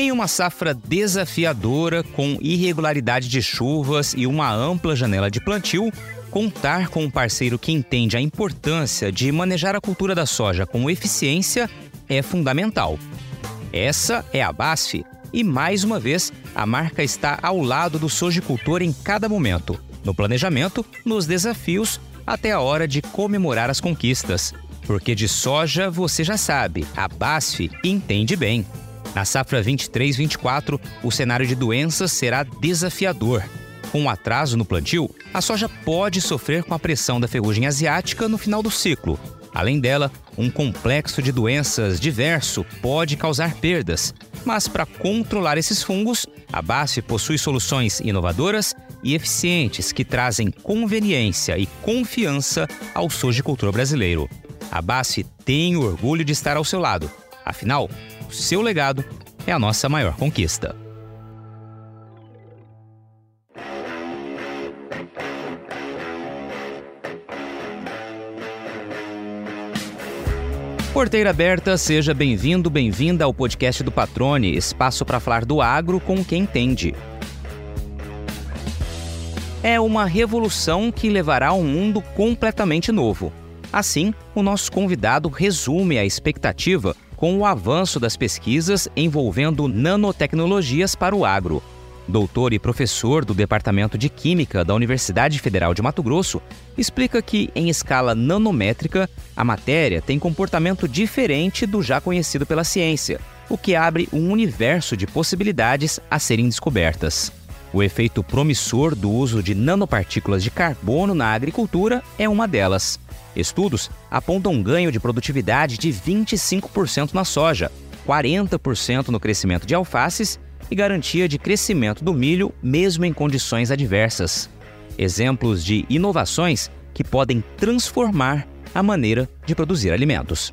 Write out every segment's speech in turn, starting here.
Em uma safra desafiadora, com irregularidade de chuvas e uma ampla janela de plantio, contar com um parceiro que entende a importância de manejar a cultura da soja com eficiência é fundamental. Essa é a BASF e, mais uma vez, a marca está ao lado do sojicultor em cada momento, no planejamento, nos desafios, até a hora de comemorar as conquistas. Porque de soja você já sabe, a BASF entende bem. Na safra 23-24, o cenário de doenças será desafiador. Com um atraso no plantio, a soja pode sofrer com a pressão da ferrugem asiática no final do ciclo. Além dela, um complexo de doenças diverso pode causar perdas. Mas para controlar esses fungos, a BASF possui soluções inovadoras e eficientes que trazem conveniência e confiança ao sojicultor brasileiro. A BASF tem orgulho de estar ao seu lado. Afinal, seu legado é a nossa maior conquista. Porteira aberta, seja bem-vindo, bem-vinda ao podcast do Patrone, espaço para falar do agro com quem entende. É uma revolução que levará a um mundo completamente novo. Assim, o nosso convidado resume a expectativa com o avanço das pesquisas envolvendo nanotecnologias para o agro. Doutor e professor do Departamento de Química da Universidade Federal de Mato Grosso, explica que, em escala nanométrica, a matéria tem comportamento diferente do já conhecido pela ciência, o que abre um universo de possibilidades a serem descobertas. O efeito promissor do uso de nanopartículas de carbono na agricultura é uma delas. Estudos apontam um ganho de produtividade de 25% na soja, 40% no crescimento de alfaces e garantia de crescimento do milho mesmo em condições adversas. Exemplos de inovações que podem transformar a maneira de produzir alimentos.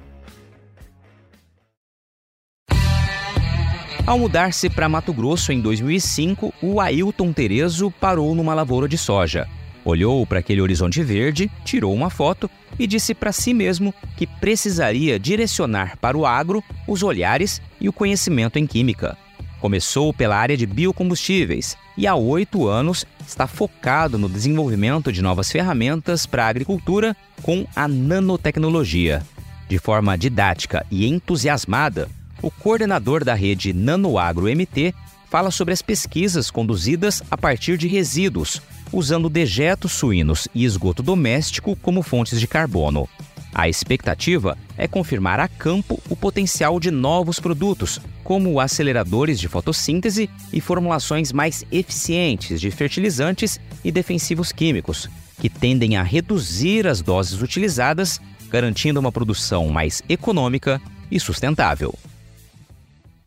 Ao mudar-se para Mato Grosso em 2005, o Ailton Terezo parou numa lavoura de soja. Olhou para aquele horizonte verde, tirou uma foto e disse para si mesmo que precisaria direcionar para o agro os olhares e o conhecimento em química. Começou pela área de biocombustíveis e há oito anos está focado no desenvolvimento de novas ferramentas para a agricultura com a nanotecnologia. De forma didática e entusiasmada, o coordenador da rede NanoAgro MT fala sobre as pesquisas conduzidas a partir de resíduos, usando dejetos suínos e esgoto doméstico como fontes de carbono. A expectativa é confirmar a campo o potencial de novos produtos, como aceleradores de fotossíntese e formulações mais eficientes de fertilizantes e defensivos químicos, que tendem a reduzir as doses utilizadas, garantindo uma produção mais econômica e sustentável.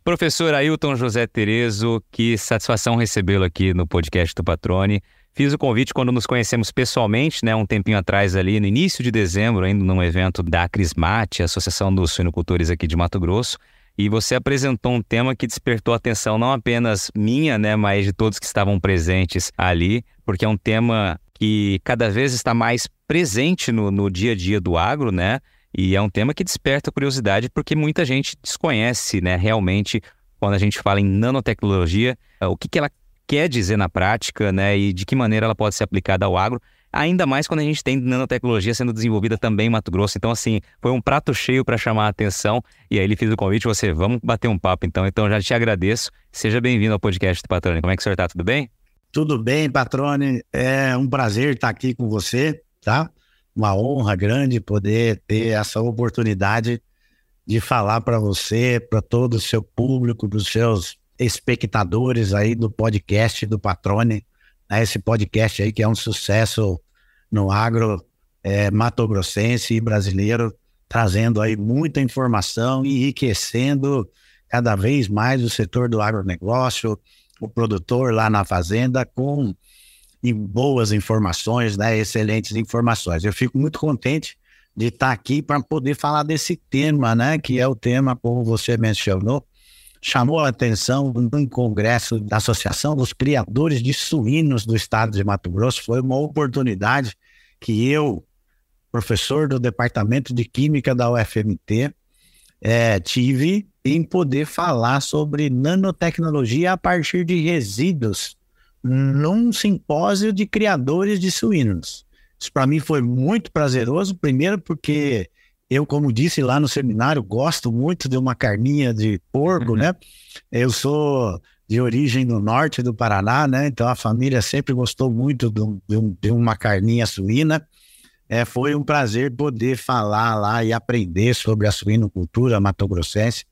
Professor Ailton José Terezo, que satisfação recebê-lo aqui no podcast do Patrone. Fiz o convite quando nos conhecemos pessoalmente, né, um tempinho atrás ali, no início de dezembro, ainda num evento da Acrismate, Associação dos Suinocultores aqui de Mato Grosso, e você apresentou um tema que despertou atenção não apenas minha, né, mas de todos que estavam presentes ali, porque é um tema que cada vez está mais presente no, no dia a dia do agro, né, e é um tema que desperta curiosidade porque muita gente desconhece, né, realmente, quando a gente fala em nanotecnologia, o que, que ela quer dizer na prática, né, e de que maneira ela pode ser aplicada ao agro, ainda mais quando a gente tem nanotecnologia sendo desenvolvida também em Mato Grosso. Então, assim, foi um prato cheio para chamar a atenção. E aí ele fez o convite, você, vamos bater um papo então. Então, já te agradeço. Seja bem-vindo ao podcast do Patrone. Como é que o senhor está? Tudo bem? Tudo bem, Patrone. É um prazer estar aqui com você, tá? Uma honra grande poder ter essa oportunidade de falar para você, para todo o seu público, para os seus espectadores aí do podcast do Patrone, né? esse podcast aí que é um sucesso no agro é, matogrossense e brasileiro, trazendo aí muita informação e enriquecendo cada vez mais o setor do agronegócio, o produtor lá na fazenda com boas informações, né, excelentes informações. Eu fico muito contente de estar aqui para poder falar desse tema, né, que é o tema, como você mencionou, chamou a atenção num congresso da Associação dos Criadores de Suínos do Estado de Mato Grosso. Foi uma oportunidade que eu, professor do Departamento de Química da UFMT, é, tive em poder falar sobre nanotecnologia a partir de resíduos num simpósio de criadores de suínos. Isso para mim foi muito prazeroso, primeiro porque eu, como disse lá no seminário, gosto muito de uma carninha de porco, uhum. né? Eu sou de origem no norte do Paraná, né? Então a família sempre gostou muito de, de, de uma carninha suína. É, foi um prazer poder falar lá e aprender sobre a suinocultura matogrossense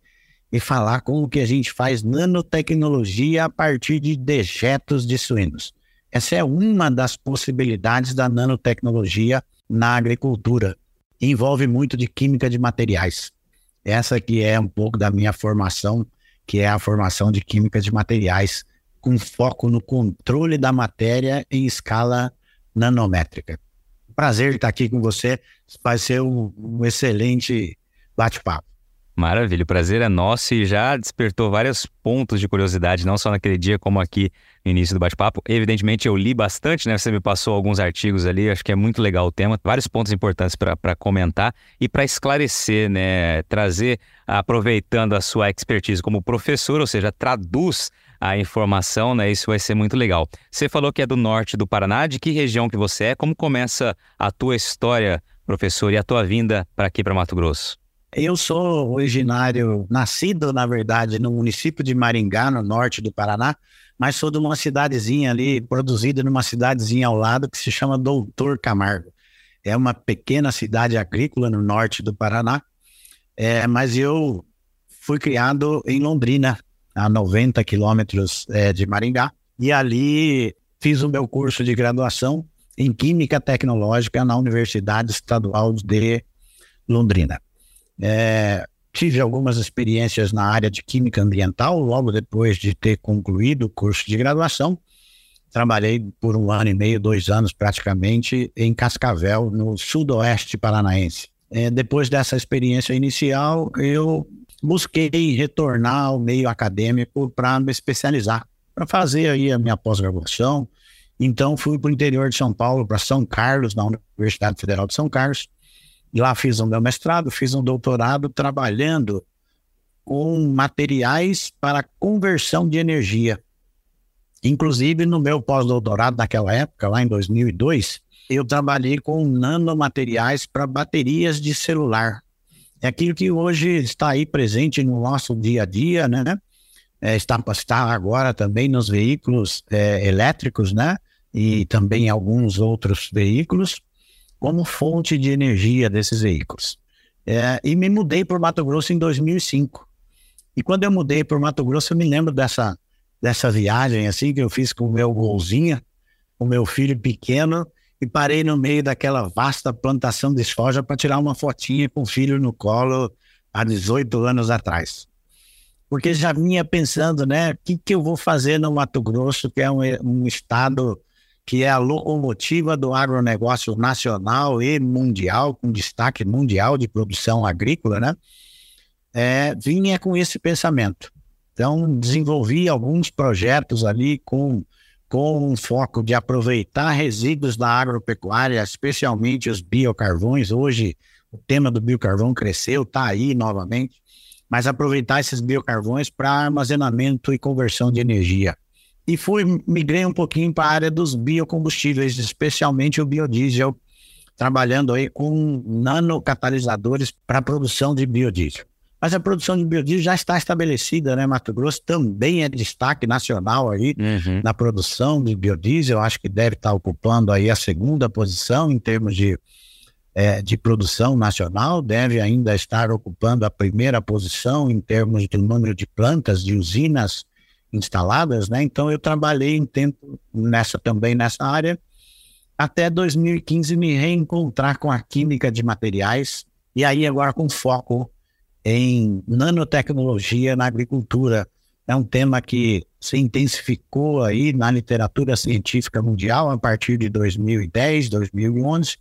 e falar como que a gente faz nanotecnologia a partir de dejetos de suínos. Essa é uma das possibilidades da nanotecnologia na agricultura. Envolve muito de química de materiais. Essa que é um pouco da minha formação, que é a formação de química de materiais, com foco no controle da matéria em escala nanométrica. Prazer estar aqui com você. Vai ser um, um excelente bate-papo. Maravilha, o prazer é nosso e já despertou vários pontos de curiosidade, não só naquele dia, como aqui no início do bate-papo. Evidentemente, eu li bastante, né? Você me passou alguns artigos ali, acho que é muito legal o tema, vários pontos importantes para comentar e para esclarecer, né? Trazer, aproveitando a sua expertise como professor, ou seja, traduz a informação, né? Isso vai ser muito legal. Você falou que é do norte do Paraná, de que região que você é? Como começa a tua história, professor, e a tua vinda para aqui, para Mato Grosso? Eu sou originário, nascido, na verdade, no município de Maringá, no norte do Paraná, mas sou de uma cidadezinha ali, produzida numa cidadezinha ao lado, que se chama Doutor Camargo. É uma pequena cidade agrícola no norte do Paraná, é, mas eu fui criado em Londrina, a 90 quilômetros é, de Maringá, e ali fiz o meu curso de graduação em Química Tecnológica na Universidade Estadual de Londrina. É, tive algumas experiências na área de química ambiental, logo depois de ter concluído o curso de graduação. Trabalhei por um ano e meio, dois anos praticamente, em Cascavel, no sudoeste paranaense. É, depois dessa experiência inicial, eu busquei retornar ao meio acadêmico para me especializar, para fazer aí a minha pós-graduação. Então, fui para o interior de São Paulo, para São Carlos, na Universidade Federal de São Carlos, Lá fiz o meu mestrado, fiz um doutorado trabalhando com materiais para conversão de energia. Inclusive, no meu pós-doutorado, naquela época, lá em 2002, eu trabalhei com nanomateriais para baterias de celular. É aquilo que hoje está aí presente no nosso dia a dia, né? É, está, está agora também nos veículos é, elétricos, né? E também alguns outros veículos como fonte de energia desses veículos. É, e me mudei para Mato Grosso em 2005. E quando eu mudei para Mato Grosso, eu me lembro dessa, dessa viagem assim que eu fiz com o meu golzinha, o meu filho pequeno, e parei no meio daquela vasta plantação de soja para tirar uma fotinha com o filho no colo há 18 anos atrás. Porque já vinha pensando, né, o que, que eu vou fazer no Mato Grosso, que é um, um estado que é a locomotiva do agronegócio nacional e mundial, com destaque mundial de produção agrícola, né? É, vinha com esse pensamento. Então, desenvolvi alguns projetos ali com, com um foco de aproveitar resíduos da agropecuária, especialmente os biocarvões. Hoje, o tema do biocarvão cresceu, está aí novamente, mas aproveitar esses biocarvões para armazenamento e conversão de energia e fui migrei um pouquinho para a área dos biocombustíveis, especialmente o biodiesel, trabalhando aí com nanocatalisadores para a produção de biodiesel. Mas a produção de biodiesel já está estabelecida, né? Mato Grosso também é destaque nacional aí uhum. na produção de biodiesel. Acho que deve estar ocupando aí a segunda posição em termos de, é, de produção nacional. Deve ainda estar ocupando a primeira posição em termos de número de plantas, de usinas instaladas, né? Então eu trabalhei um tempo nessa também nessa área até 2015 me reencontrar com a química de materiais e aí agora com foco em nanotecnologia na agricultura. É um tema que se intensificou aí na literatura científica mundial a partir de 2010, 2011.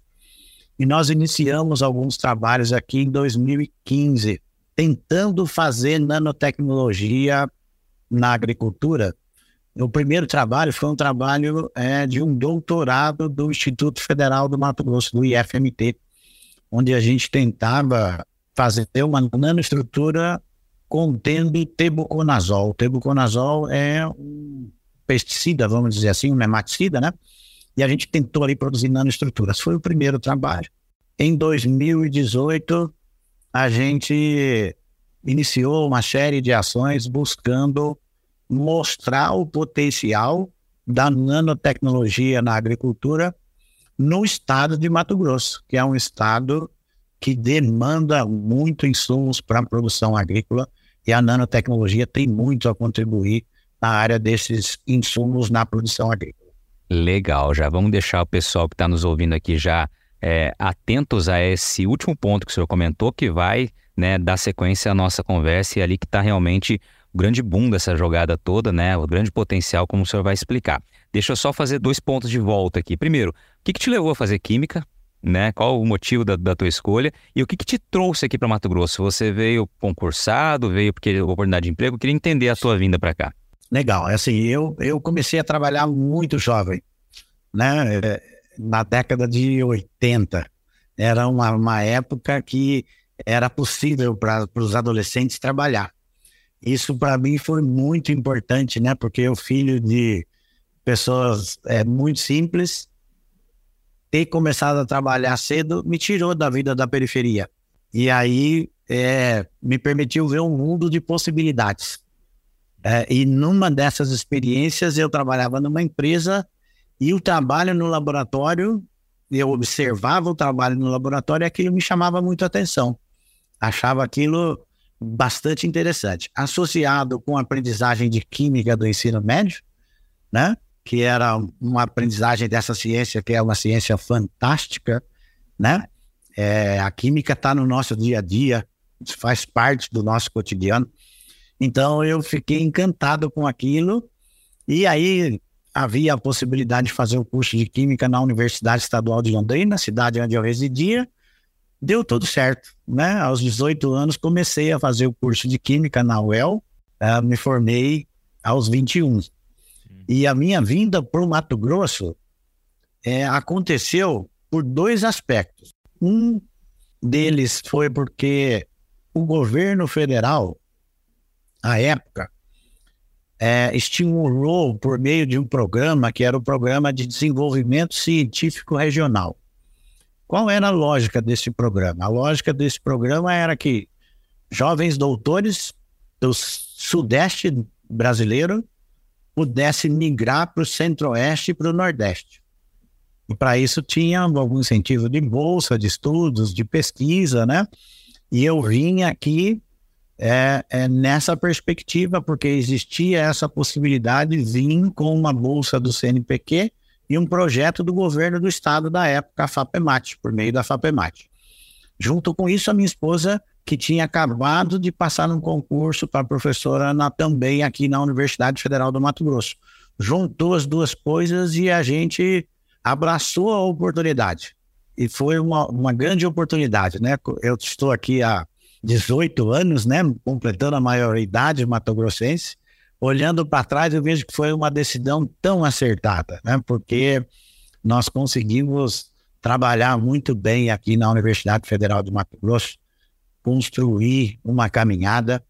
E nós iniciamos alguns trabalhos aqui em 2015, tentando fazer nanotecnologia na agricultura, o primeiro trabalho foi um trabalho é, de um doutorado do Instituto Federal do Mato Grosso, do IFMT, onde a gente tentava fazer uma nanoestrutura contendo tebuconazol. Tebuconazol é um pesticida, vamos dizer assim, um nematicida, né? E a gente tentou ali produzir nanoestruturas. Foi o primeiro trabalho. Em 2018, a gente iniciou uma série de ações buscando mostrar o potencial da nanotecnologia na agricultura no estado de Mato Grosso, que é um estado que demanda muito insumos para a produção agrícola e a nanotecnologia tem muito a contribuir na área desses insumos na produção agrícola. Legal, já vamos deixar o pessoal que está nos ouvindo aqui já é, atentos a esse último ponto que o senhor comentou, que vai né, dar sequência à nossa conversa e ali que está realmente o grande boom dessa jogada toda, né, o grande potencial, como o senhor vai explicar. Deixa eu só fazer dois pontos de volta aqui. Primeiro, o que, que te levou a fazer química? Né? Qual o motivo da, da tua escolha? E o que, que te trouxe aqui para Mato Grosso? Você veio concursado, veio porque oportunidade de emprego? Eu queria entender a tua vinda para cá. Legal, é assim, eu, eu comecei a trabalhar muito jovem, né? É, na década de 80. Era uma, uma época que era possível para os adolescentes trabalhar. Isso para mim foi muito importante, né? Porque eu filho de pessoas é, muito simples, ter começado a trabalhar cedo me tirou da vida da periferia. E aí é, me permitiu ver um mundo de possibilidades. É, e numa dessas experiências eu trabalhava numa empresa e o trabalho no laboratório, eu observava o trabalho no laboratório e aquilo me chamava muito a atenção. Achava aquilo bastante interessante. Associado com a aprendizagem de química do ensino médio, né? que era uma aprendizagem dessa ciência, que é uma ciência fantástica, né? É, a química está no nosso dia a dia, faz parte do nosso cotidiano. Então eu fiquei encantado com aquilo. E aí havia a possibilidade de fazer o curso de Química na Universidade Estadual de Londrina, cidade onde eu residia. Deu tudo certo, né? Aos 18 anos comecei a fazer o curso de Química na UEL, uh, me formei aos 21. E a minha vinda para o Mato Grosso é, aconteceu por dois aspectos. Um deles foi porque o governo federal, à época, é, estimulou por meio de um programa que era o Programa de Desenvolvimento Científico Regional. Qual era a lógica desse programa? A lógica desse programa era que jovens doutores do Sudeste brasileiro pudessem migrar para o Centro-Oeste e para o Nordeste. E para isso tinha algum incentivo de bolsa, de estudos, de pesquisa, né? E eu vim aqui é, é, nessa perspectiva, porque existia essa possibilidade, vim com uma bolsa do CNPq e um projeto do governo do estado da época, a FAPEMAT, por meio da FAPEMAT. Junto com isso, a minha esposa, que tinha acabado de passar num concurso para professora na, também aqui na Universidade Federal do Mato Grosso. Juntou as duas coisas e a gente abraçou a oportunidade. E foi uma, uma grande oportunidade, né? Eu estou aqui há 18 anos, né, completando a maioridade mato-grossense, olhando para trás eu vejo que foi uma decisão tão acertada, né, porque nós conseguimos trabalhar muito bem aqui na Universidade Federal de Mato Grosso, construir uma caminhada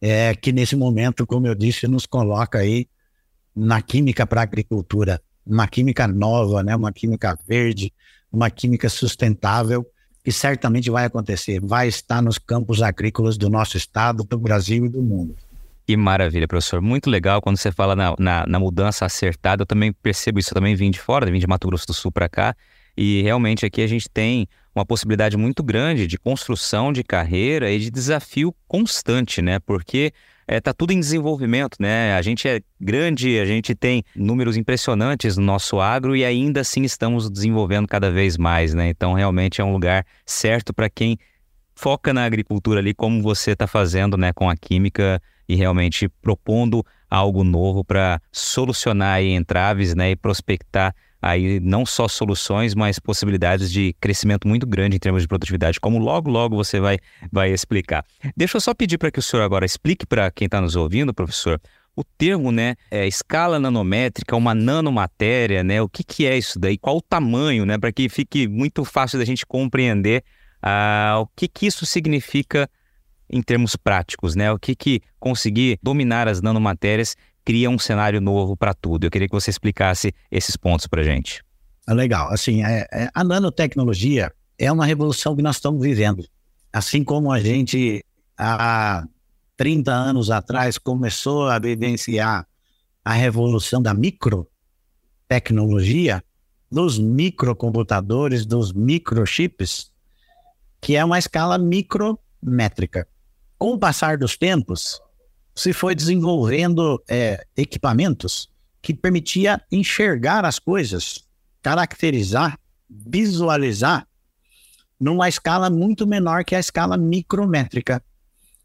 é, que nesse momento, como eu disse, nos coloca aí na química para a agricultura, uma química nova, né, uma química verde, uma química sustentável, que certamente vai acontecer, vai estar nos campos agrícolas do nosso estado, do Brasil e do mundo. Que maravilha, professor. Muito legal quando você fala na, na, na mudança acertada. Eu também percebo isso. Eu também vim de fora, vim de Mato Grosso do Sul para cá. E realmente aqui a gente tem uma possibilidade muito grande de construção de carreira e de desafio constante, né? Porque é, tá tudo em desenvolvimento, né? A gente é grande, a gente tem números impressionantes no nosso agro e ainda assim estamos desenvolvendo cada vez mais, né? Então realmente é um lugar certo para quem foca na agricultura ali, como você está fazendo, né, com a química e realmente propondo algo novo para solucionar entraves, né, e prospectar aí não só soluções, mas possibilidades de crescimento muito grande em termos de produtividade, como logo, logo você vai, vai explicar. Deixa eu só pedir para que o senhor agora explique para quem está nos ouvindo, professor, o termo, né, é, escala nanométrica, uma nanomatéria, né, o que, que é isso daí, qual o tamanho, né, para que fique muito fácil da gente compreender ah, o que, que isso significa em termos práticos, né? O que, que conseguir dominar as nanomatérias cria um cenário novo para tudo. Eu queria que você explicasse esses pontos para gente. Ah, legal. Assim, é, é, a nanotecnologia é uma revolução que nós estamos vivendo. Assim como a gente, há 30 anos atrás, começou a vivenciar a revolução da microtecnologia, dos microcomputadores, dos microchips, que é uma escala micrométrica. Com o passar dos tempos, se foi desenvolvendo é, equipamentos que permitia enxergar as coisas, caracterizar, visualizar numa escala muito menor que a escala micrométrica.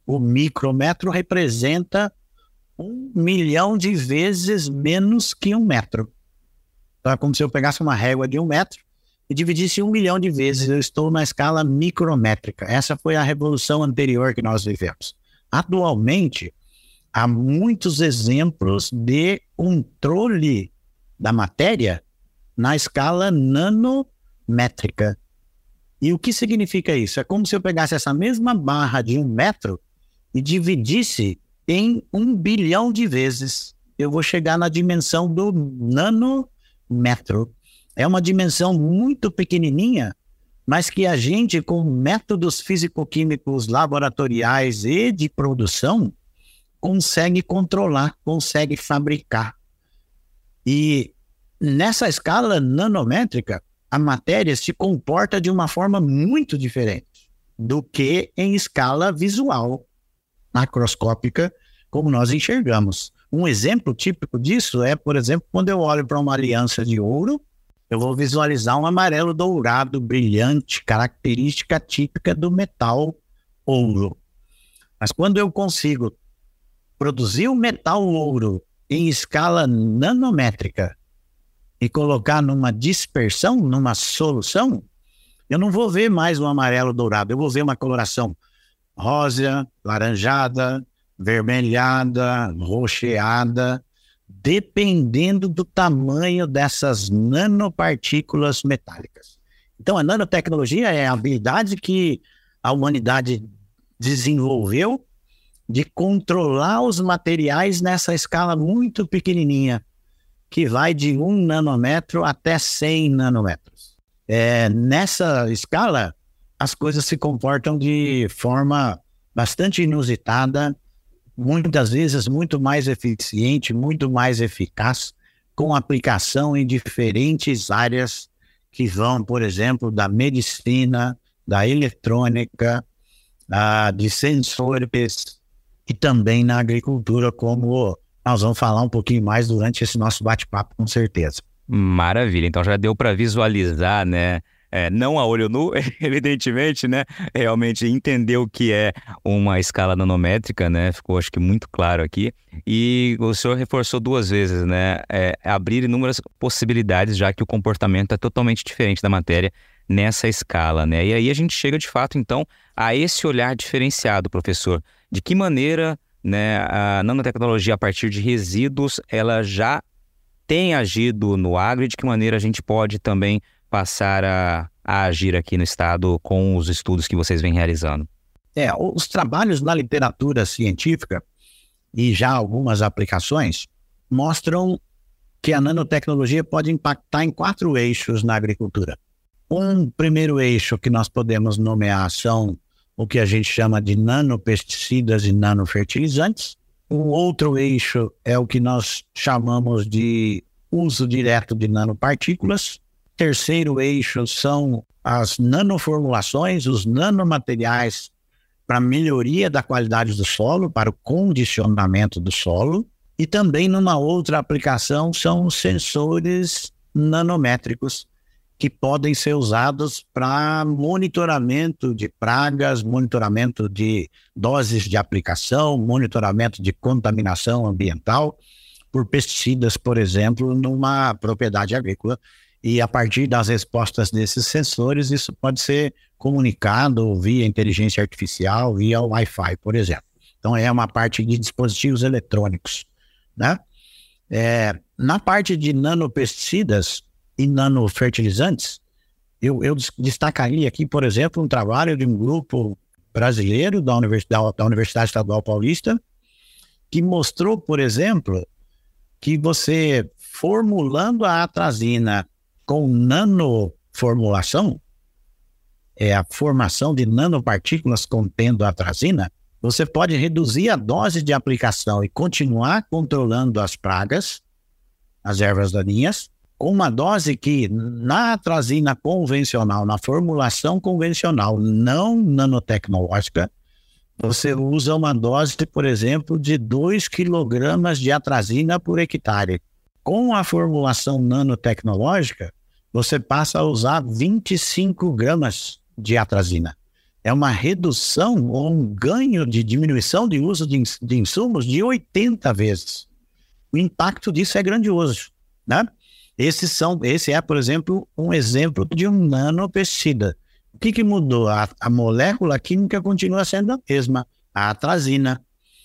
O micrômetro representa um milhão de vezes menos que um metro. Então é como se eu pegasse uma régua de um metro e dividisse um milhão de vezes. Eu estou na escala micrométrica. Essa foi a revolução anterior que nós vivemos. Atualmente, há muitos exemplos de controle da matéria na escala nanométrica. E o que significa isso? É como se eu pegasse essa mesma barra de um metro e dividisse em um bilhão de vezes. Eu vou chegar na dimensão do nanômetro. É uma dimensão muito pequenininha, mas que a gente, com métodos físico-químicos laboratoriais e de produção, consegue controlar, consegue fabricar. E nessa escala nanométrica, a matéria se comporta de uma forma muito diferente do que em escala visual, macroscópica, como nós enxergamos. Um exemplo típico disso é, por exemplo, quando eu olho para uma aliança de ouro, eu vou visualizar um amarelo dourado brilhante, característica típica do metal ouro. Mas quando eu consigo produzir o metal ouro em escala nanométrica e colocar numa dispersão, numa solução, eu não vou ver mais um amarelo dourado, eu vou ver uma coloração rosa, laranjada, vermelhada, rocheada, dependendo do tamanho dessas nanopartículas metálicas. Então, a nanotecnologia é a habilidade que a humanidade desenvolveu de controlar os materiais nessa escala muito pequenininha, que vai de 1 nanômetro até 100 nanômetros. É, nessa escala, as coisas se comportam de forma bastante inusitada, muitas vezes muito mais eficiente, muito mais eficaz, com aplicação em diferentes áreas que vão, por exemplo, da medicina, da eletrônica, de sensores, e também na agricultura, como nós vamos falar um pouquinho mais durante esse nosso bate-papo, com certeza. Maravilha, então já deu para visualizar, né? É, não a olho nu, evidentemente, né? Realmente entender o que é uma escala nanométrica, né? Ficou, acho que, muito claro aqui. E o senhor reforçou duas vezes, né? É, abrir inúmeras possibilidades, já que o comportamento é totalmente diferente da matéria nessa escala, né? E aí a gente chega, de fato, então, a esse olhar diferenciado, professor, de que maneira né, a nanotecnologia, a partir de resíduos, ela já tem agido no agro e de que maneira a gente pode também passar a, a agir aqui no Estado com os estudos que vocês vêm realizando? É, os trabalhos na literatura científica e já algumas aplicações mostram que a nanotecnologia pode impactar em quatro eixos na agricultura. Um primeiro eixo que nós podemos nomear são o que a gente chama de nanopesticidas e nanofertilizantes. O outro eixo é o que nós chamamos de uso direto de nanopartículas. Terceiro eixo são as nanoformulações, os nanomateriais para melhoria da qualidade do solo, para o condicionamento do solo. E também numa outra aplicação são os sensores nanométricos, que podem ser usados para monitoramento de pragas, monitoramento de doses de aplicação, monitoramento de contaminação ambiental por pesticidas, por exemplo, numa propriedade agrícola. E a partir das respostas desses sensores, isso pode ser comunicado via inteligência artificial, via Wi-Fi, por exemplo. Então, é uma parte de dispositivos eletrônicos. Né? É, na parte de nanopesticidas, e nanofertilizantes, eu, eu destacaria aqui, por exemplo, um trabalho de um grupo brasileiro da Universidade, da Universidade Estadual Paulista, que mostrou, por exemplo, que você formulando a atrazina com nanoformulação, é a formação de nanopartículas contendo atrazina, você pode reduzir a dose de aplicação e continuar controlando as pragas, as ervas daninhas, com uma dose que na atrazina convencional, na formulação convencional, não nanotecnológica, você usa uma dose, por exemplo, de 2 kg de atrazina por hectare. Com a formulação nanotecnológica, você passa a usar 25 gramas de atrazina. É uma redução ou um ganho de diminuição de uso de, de insumos de 80 vezes. O impacto disso é grandioso, né? Esses são, esse é, por exemplo, um exemplo de um nanopesticida. O que, que mudou? A, a molécula química continua sendo a mesma, a atrazina.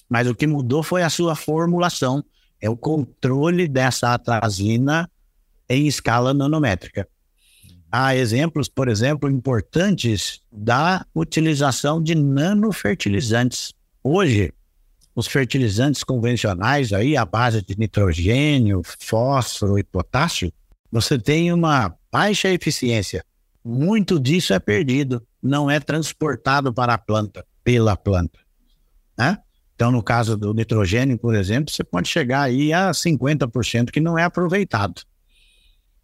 Mas o que mudou foi a sua formulação, é o controle dessa atrazina em escala nanométrica. Há exemplos, por exemplo, importantes da utilização de nanofertilizantes. Hoje, os fertilizantes convencionais aí, à base de nitrogênio, fósforo e potássio, você tem uma baixa eficiência. Muito disso é perdido, não é transportado para a planta, pela planta. Né? Então, no caso do nitrogênio, por exemplo, você pode chegar aí a 50% que não é aproveitado.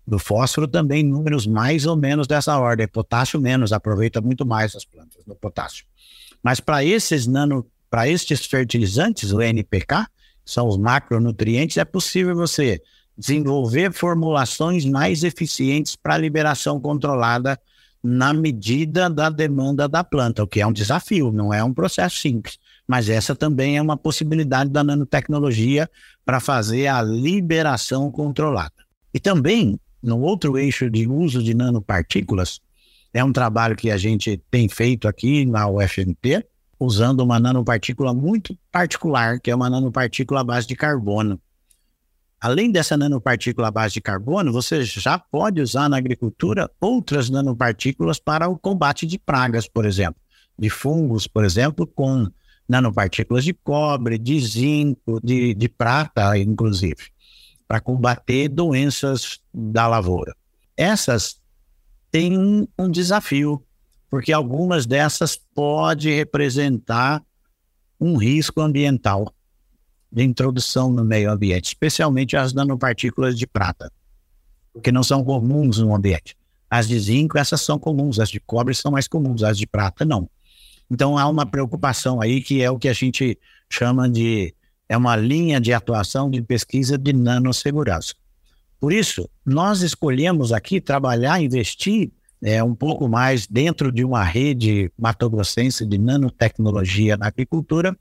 Do fósforo também, números mais ou menos dessa ordem. Potássio menos, aproveita muito mais as plantas do potássio. Mas para esses nano para estes fertilizantes, o NPK, são os macronutrientes, é possível você desenvolver formulações mais eficientes para liberação controlada na medida da demanda da planta, o que é um desafio, não é um processo simples. Mas essa também é uma possibilidade da nanotecnologia para fazer a liberação controlada. E também, no outro eixo de uso de nanopartículas, é um trabalho que a gente tem feito aqui na UFMT, usando uma nanopartícula muito particular, que é uma nanopartícula à base de carbono. Além dessa nanopartícula à base de carbono, você já pode usar na agricultura outras nanopartículas para o combate de pragas, por exemplo, de fungos, por exemplo, com nanopartículas de cobre, de zinco, de, de prata, inclusive, para combater doenças da lavoura. Essas têm um desafio porque algumas dessas pode representar um risco ambiental de introdução no meio ambiente, especialmente as nanopartículas de prata, porque não são comuns no ambiente. As de zinco, essas são comuns, as de cobre são mais comuns, as de prata não. Então há uma preocupação aí que é o que a gente chama de é uma linha de atuação de pesquisa de nanosegurança. Por isso, nós escolhemos aqui trabalhar, investir é, um pouco mais dentro de uma rede matogrossense de nanotecnologia na agricultura,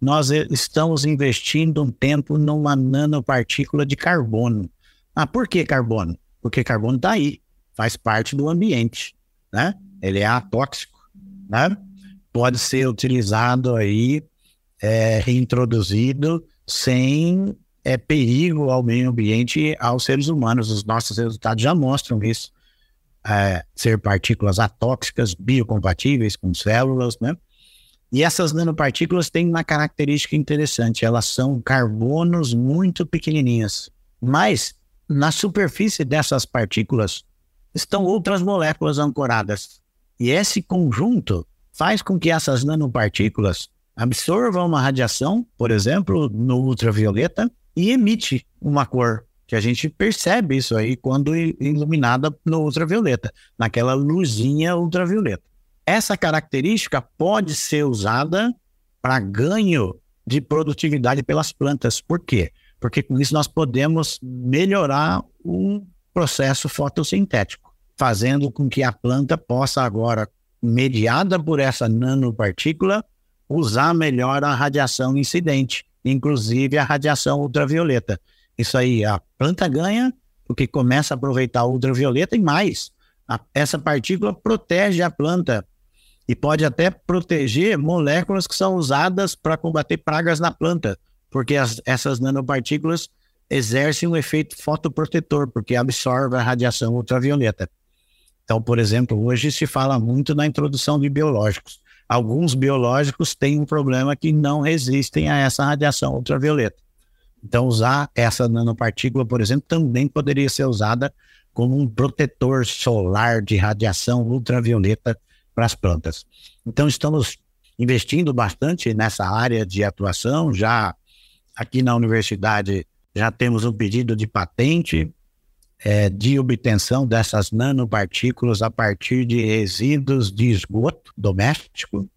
nós estamos investindo um tempo numa nanopartícula de carbono. Ah, por que carbono? Porque carbono está aí, faz parte do ambiente, né? Ele é atóxico, né? Pode ser utilizado aí, é, reintroduzido sem é, perigo ao meio ambiente aos seres humanos. Os nossos resultados já mostram isso é, ser partículas atóxicas, biocompatíveis com células, né? E essas nanopartículas têm uma característica interessante, elas são carbonos muito pequenininhas, mas na superfície dessas partículas estão outras moléculas ancoradas. E esse conjunto faz com que essas nanopartículas absorvam uma radiação, por exemplo, no ultravioleta, e emite uma cor que a gente percebe isso aí quando iluminada no ultravioleta, naquela luzinha ultravioleta. Essa característica pode ser usada para ganho de produtividade pelas plantas. Por quê? Porque com isso nós podemos melhorar o processo fotossintético, fazendo com que a planta possa agora, mediada por essa nanopartícula, usar melhor a radiação incidente, inclusive a radiação ultravioleta. Isso aí, a planta ganha porque começa a aproveitar o ultravioleta e mais. A, essa partícula protege a planta e pode até proteger moléculas que são usadas para combater pragas na planta, porque as, essas nanopartículas exercem um efeito fotoprotetor, porque absorve a radiação ultravioleta. Então, por exemplo, hoje se fala muito na introdução de biológicos. Alguns biológicos têm um problema que não resistem a essa radiação ultravioleta. Então, usar essa nanopartícula, por exemplo, também poderia ser usada como um protetor solar de radiação ultravioleta para as plantas. Então, estamos investindo bastante nessa área de atuação. Já aqui na universidade já temos um pedido de patente é, de obtenção dessas nanopartículas a partir de resíduos de esgoto doméstico.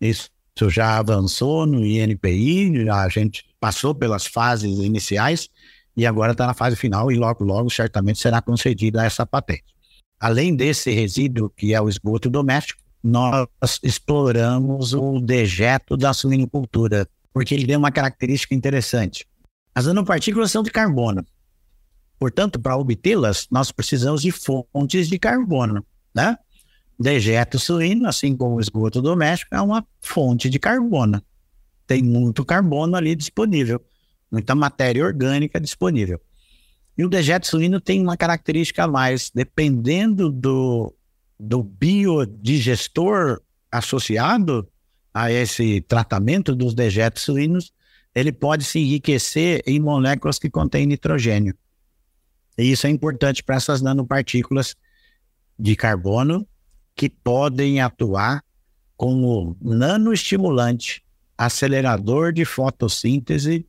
Isso já avançou no INPI, a gente passou pelas fases iniciais e agora está na fase final e logo, logo, certamente será concedida essa patente. Além desse resíduo, que é o esgoto doméstico, nós exploramos o dejeto da suinocultura, porque ele tem uma característica interessante. As nanopartículas são de carbono. Portanto, para obtê-las, nós precisamos de fontes de carbono, né? Dejeto suíno, assim como o esgoto doméstico, é uma fonte de carbono. Tem muito carbono ali disponível, muita matéria orgânica disponível. E o dejeto suíno tem uma característica a mais, dependendo do, do biodigestor associado a esse tratamento dos dejetos suínos, ele pode se enriquecer em moléculas que contêm nitrogênio. E isso é importante para essas nanopartículas de carbono que podem atuar como nanoestimulante, acelerador de fotossíntese,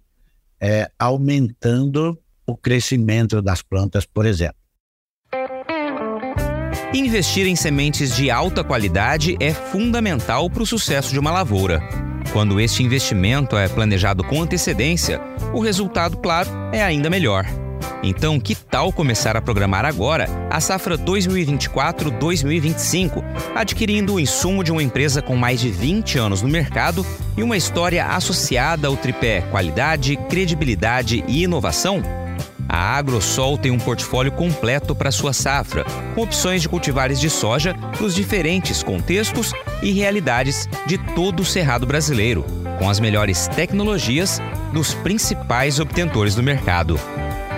é, aumentando o crescimento das plantas, por exemplo. Investir em sementes de alta qualidade é fundamental para o sucesso de uma lavoura. Quando este investimento é planejado com antecedência, o resultado, claro, é ainda melhor. Então, que tal começar a programar agora a safra 2024-2025, adquirindo o insumo de uma empresa com mais de 20 anos no mercado e uma história associada ao tripé qualidade, credibilidade e inovação? A AgroSol tem um portfólio completo para sua safra, com opções de cultivares de soja nos diferentes contextos e realidades de todo o cerrado brasileiro, com as melhores tecnologias dos principais obtentores do mercado.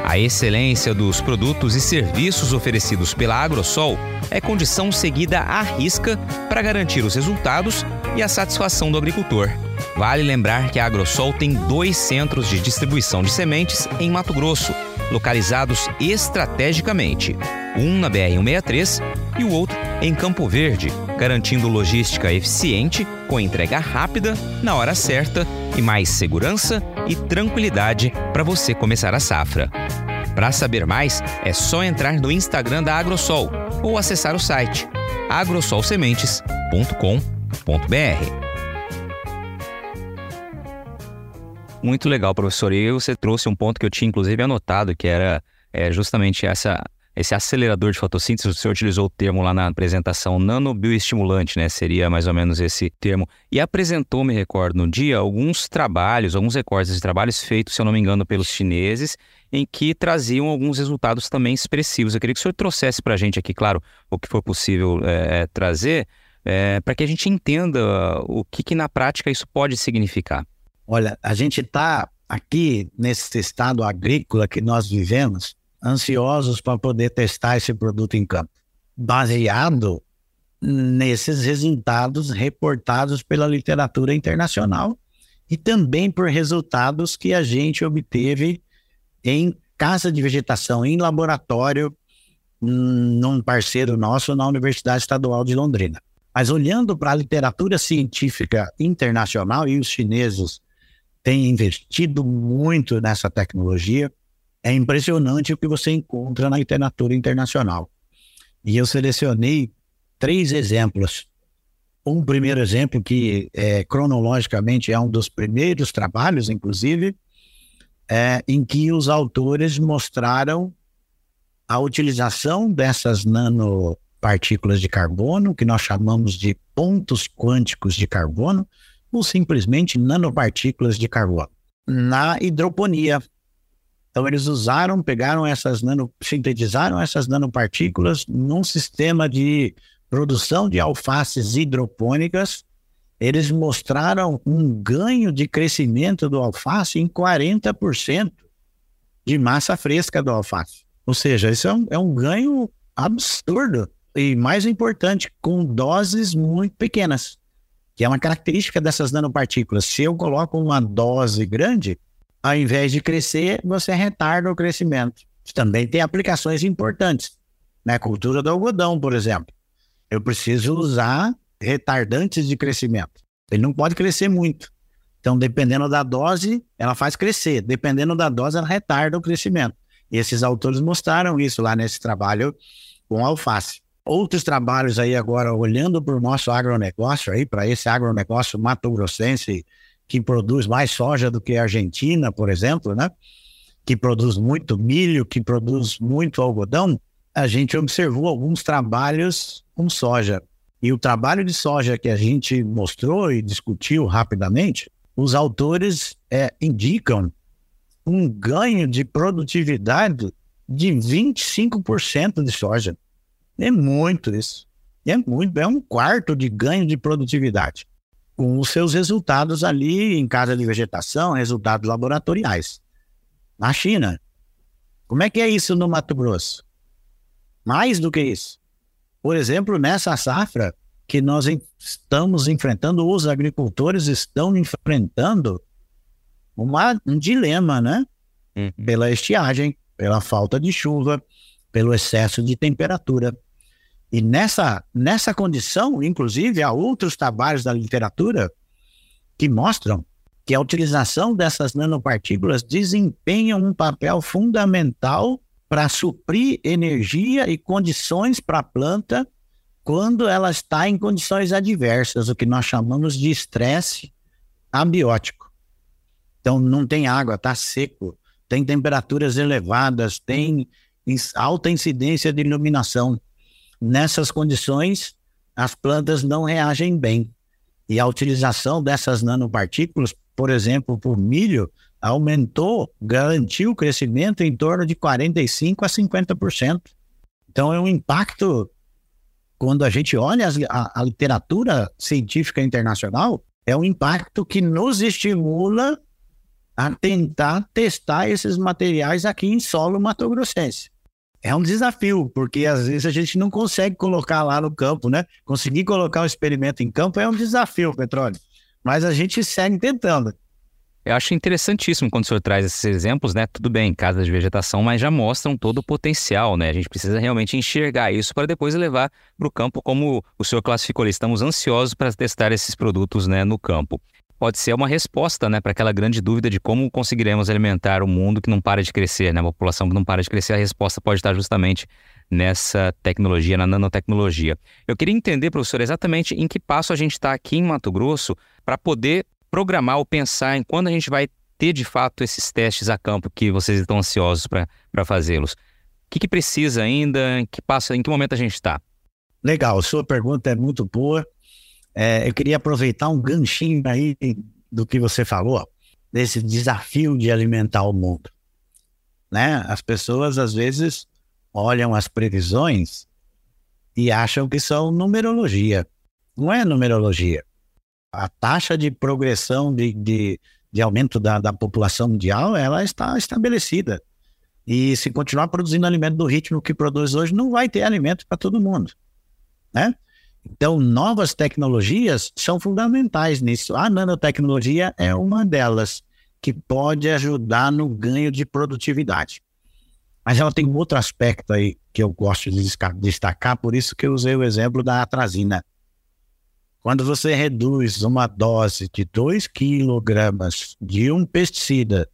A excelência dos produtos e serviços oferecidos pela Agrosol é condição seguida à risca para garantir os resultados e a satisfação do agricultor. Vale lembrar que a Agrosol tem dois centros de distribuição de sementes em Mato Grosso, localizados estrategicamente, um na BR-163 e o outro em Campo Verde, garantindo logística eficiente, com entrega rápida, na hora certa e mais segurança e tranquilidade para você começar a safra. Para saber mais, é só entrar no Instagram da Agrosol ou acessar o site agrosolsementes.com.br. Muito legal, professor. E você trouxe um ponto que eu tinha inclusive anotado, que era é, justamente essa esse acelerador de fotossíntese, você utilizou o termo lá na apresentação nanobioestimulante, né? Seria mais ou menos esse termo. E apresentou, me recordo, no dia, alguns trabalhos, alguns recortes de trabalhos feitos, se eu não me engano, pelos chineses, em que traziam alguns resultados também expressivos. Eu queria que o senhor trouxesse para a gente aqui, claro, o que for possível é, trazer, é, para que a gente entenda o que, que na prática isso pode significar. Olha, a gente está aqui nesse estado agrícola que nós vivemos, ansiosos para poder testar esse produto em campo, baseado nesses resultados reportados pela literatura internacional e também por resultados que a gente obteve em casa de vegetação, em laboratório, num parceiro nosso na Universidade Estadual de Londrina. Mas olhando para a literatura científica internacional, e os chineses têm investido muito nessa tecnologia, é impressionante o que você encontra na literatura internacional. E eu selecionei três exemplos. Um primeiro exemplo, que é, cronologicamente é um dos primeiros trabalhos, inclusive, é, em que os autores mostraram a utilização dessas nanopartículas de carbono, que nós chamamos de pontos quânticos de carbono, ou simplesmente nanopartículas de carbono, na hidroponia, então, eles usaram, pegaram essas nano, sintetizaram essas nanopartículas num sistema de produção de alfaces hidropônicas. Eles mostraram um ganho de crescimento do alface em 40% de massa fresca do alface. Ou seja, isso é um, é um ganho absurdo. E mais importante, com doses muito pequenas. que é uma característica dessas nanopartículas. Se eu coloco uma dose grande, ao invés de crescer, você retarda o crescimento. Também tem aplicações importantes. Na né? cultura do algodão, por exemplo. Eu preciso usar retardantes de crescimento. Ele não pode crescer muito. Então, dependendo da dose, ela faz crescer. Dependendo da dose, ela retarda o crescimento. E esses autores mostraram isso lá nesse trabalho com alface. Outros trabalhos aí agora, olhando para o nosso agronegócio aí, para esse agronegócio mato-grossense, que produz mais soja do que a Argentina, por exemplo, né? Que produz muito milho, que produz muito algodão, a gente observou alguns trabalhos com soja. E o trabalho de soja que a gente mostrou e discutiu rapidamente, os autores é, indicam um ganho de produtividade de 25% de soja. É muito isso. É muito, é um quarto de ganho de produtividade. Com os seus resultados ali em casa de vegetação, resultados laboratoriais. Na China. Como é que é isso no Mato Grosso? Mais do que isso. Por exemplo, nessa safra que nós estamos enfrentando, os agricultores estão enfrentando uma, um dilema, né? Uhum. Pela estiagem, pela falta de chuva, pelo excesso de temperatura. E nessa, nessa condição, inclusive, há outros trabalhos da literatura que mostram que a utilização dessas nanopartículas desempenha um papel fundamental para suprir energia e condições para a planta quando ela está em condições adversas, o que nós chamamos de estresse abiótico. Então, não tem água, está seco, tem temperaturas elevadas, tem alta incidência de iluminação. Nessas condições, as plantas não reagem bem. E a utilização dessas nanopartículas, por exemplo, por milho, aumentou, garantiu o crescimento em torno de 45% a 50%. Então, é um impacto, quando a gente olha a, a literatura científica internacional, é um impacto que nos estimula a tentar testar esses materiais aqui em solo mato-grossense. É um desafio, porque às vezes a gente não consegue colocar lá no campo, né? Conseguir colocar o experimento em campo é um desafio, Petróleo. Mas a gente segue tentando. Eu acho interessantíssimo quando o senhor traz esses exemplos, né? Tudo bem, casas de vegetação, mas já mostram todo o potencial, né? A gente precisa realmente enxergar isso para depois levar para o campo, como o senhor classificou ali. Estamos ansiosos para testar esses produtos né, no campo pode ser uma resposta né, para aquela grande dúvida de como conseguiremos alimentar o mundo que não para de crescer, né, uma população que não para de crescer. A resposta pode estar justamente nessa tecnologia, na nanotecnologia. Eu queria entender, professor, exatamente em que passo a gente está aqui em Mato Grosso para poder programar ou pensar em quando a gente vai ter de fato esses testes a campo que vocês estão ansiosos para fazê-los. O que, que precisa ainda? Em que passo, em que momento a gente está? Legal, sua pergunta é muito boa. É, eu queria aproveitar um ganchinho aí do que você falou, desse desafio de alimentar o mundo. Né? As pessoas, às vezes, olham as previsões e acham que são numerologia. Não é numerologia. A taxa de progressão de, de, de aumento da, da população mundial, ela está estabelecida. E se continuar produzindo alimento do ritmo que produz hoje, não vai ter alimento para todo mundo. Né? Então, novas tecnologias são fundamentais nisso. A nanotecnologia é uma delas que pode ajudar no ganho de produtividade. Mas ela tem um outro aspecto aí que eu gosto de destacar, por isso que eu usei o exemplo da atrazina. Quando você reduz uma dose de 2 quilogramas de um pesticida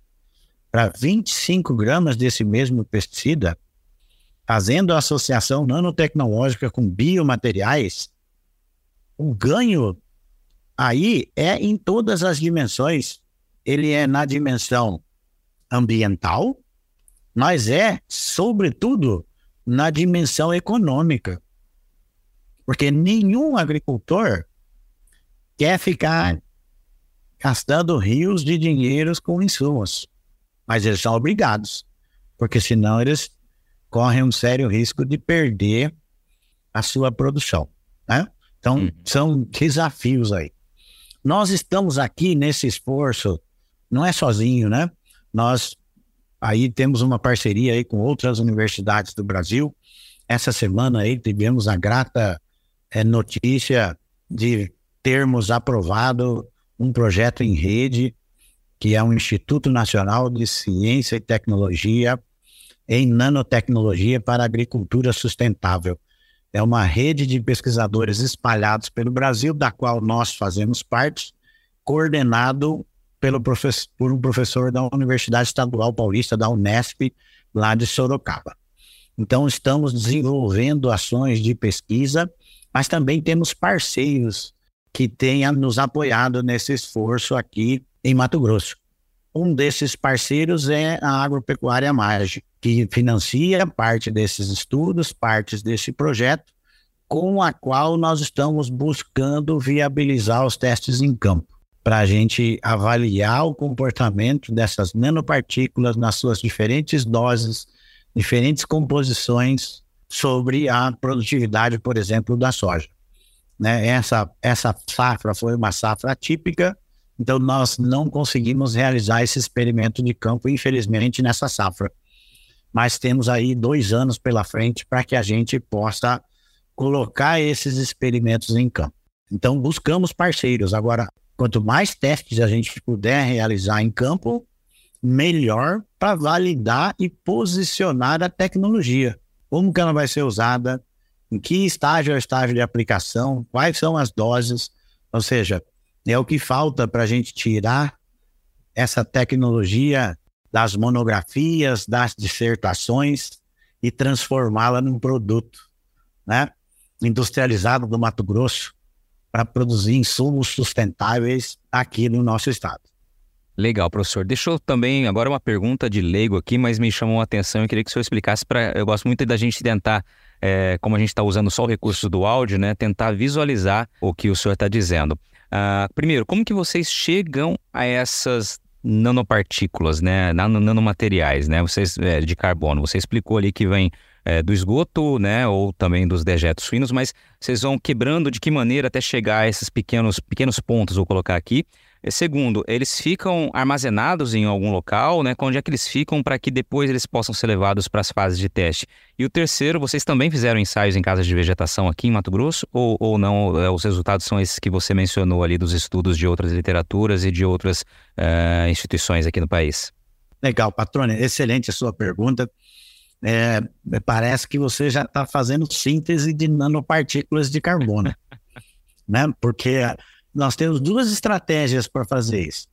para 25 gramas desse mesmo pesticida, fazendo a associação nanotecnológica com biomateriais, o ganho aí é em todas as dimensões. Ele é na dimensão ambiental, mas é, sobretudo, na dimensão econômica. Porque nenhum agricultor quer ficar gastando rios de dinheiros com insumos. Mas eles são obrigados, porque senão eles correm um sério risco de perder a sua produção. Né? Então, uhum. são desafios aí. Nós estamos aqui nesse esforço, não é sozinho, né? Nós aí temos uma parceria aí com outras universidades do Brasil. Essa semana aí tivemos a grata é, notícia de termos aprovado um projeto em rede, que é o Instituto Nacional de Ciência e Tecnologia em Nanotecnologia para Agricultura Sustentável. É uma rede de pesquisadores espalhados pelo Brasil, da qual nós fazemos parte, coordenado pelo por um professor da Universidade Estadual Paulista, da Unesp, lá de Sorocaba. Então, estamos desenvolvendo ações de pesquisa, mas também temos parceiros que tenham nos apoiado nesse esforço aqui em Mato Grosso. Um desses parceiros é a Agropecuária Mágica, que financia parte desses estudos, partes desse projeto, com a qual nós estamos buscando viabilizar os testes em campo, para a gente avaliar o comportamento dessas nanopartículas nas suas diferentes doses, diferentes composições sobre a produtividade, por exemplo, da soja. Né? Essa, essa safra foi uma safra atípica, então nós não conseguimos realizar esse experimento de campo, infelizmente, nessa safra. Mas temos aí dois anos pela frente para que a gente possa colocar esses experimentos em campo. Então buscamos parceiros. Agora, quanto mais testes a gente puder realizar em campo, melhor para validar e posicionar a tecnologia. Como que ela vai ser usada, em que estágio é o estágio de aplicação, quais são as doses, ou seja, é o que falta para a gente tirar essa tecnologia das monografias, das dissertações e transformá-la num produto, né? industrializado do Mato Grosso para produzir insumos sustentáveis aqui no nosso estado. Legal, professor. Deixa eu também, agora uma pergunta de leigo aqui, mas me chamou a atenção e queria que o senhor explicasse para. Eu gosto muito da gente tentar é, como a gente está usando só o recurso do áudio, né, tentar visualizar o que o senhor está dizendo. Uh, primeiro, como que vocês chegam a essas nanopartículas, né, nanomateriais, né, vocês é, de carbono? Você explicou ali que vem é, do esgoto, né, ou também dos dejetos suínos, mas vocês vão quebrando de que maneira até chegar a esses pequenos pequenos pontos, vou colocar aqui, Segundo, eles ficam armazenados em algum local, né? Onde é que eles ficam para que depois eles possam ser levados para as fases de teste? E o terceiro, vocês também fizeram ensaios em casas de vegetação aqui em Mato Grosso ou, ou não? É, os resultados são esses que você mencionou ali dos estudos de outras literaturas e de outras uh, instituições aqui no país? Legal, Patrônia, excelente a sua pergunta. É, parece que você já está fazendo síntese de nanopartículas de carbono, né? Porque nós temos duas estratégias para fazer isso.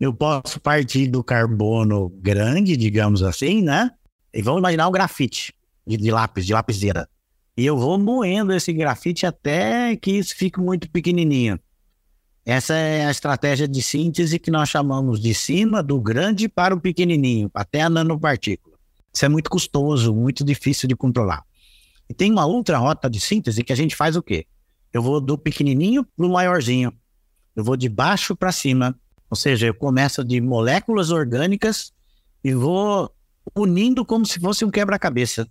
Eu posso partir do carbono grande, digamos assim, né? E vamos imaginar um grafite de, de lápis, de lapiseira. E eu vou moendo esse grafite até que isso fique muito pequenininho. Essa é a estratégia de síntese que nós chamamos de cima do grande para o pequenininho, até a nanopartícula. Isso é muito custoso, muito difícil de controlar. E tem uma outra rota de síntese que a gente faz o quê? Eu vou do pequenininho para o maiorzinho. Eu vou de baixo para cima. Ou seja, eu começo de moléculas orgânicas e vou unindo como se fosse um quebra-cabeça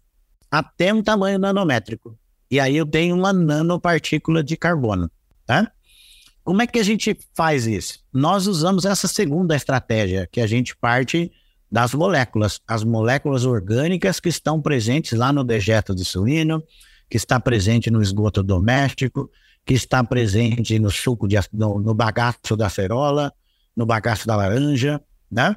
até um tamanho nanométrico. E aí eu tenho uma nanopartícula de carbono, tá? Como é que a gente faz isso? Nós usamos essa segunda estratégia, que a gente parte das moléculas, as moléculas orgânicas que estão presentes lá no dejeto de suíno, que está presente no esgoto doméstico, que está presente no suco, de, no, no bagaço da acerola, no bagaço da laranja, né?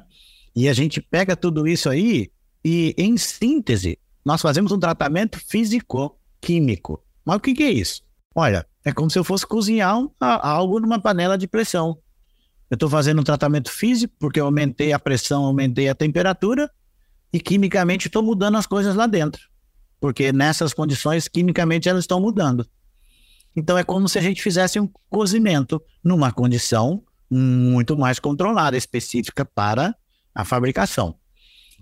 E a gente pega tudo isso aí e, em síntese, nós fazemos um tratamento físico-químico. Mas o que, que, é isso? Olha, é como se eu fosse cozinhar um, algo numa panela de pressão. Eu estou fazendo um tratamento físico, porque eu aumentei a pressão, aumentei a temperatura, e quimicamente estou mudando as coisas lá dentro porque nessas condições, quimicamente, elas estão mudando. Então, é como se a gente fizesse um cozimento numa condição muito mais controlada, específica para a fabricação.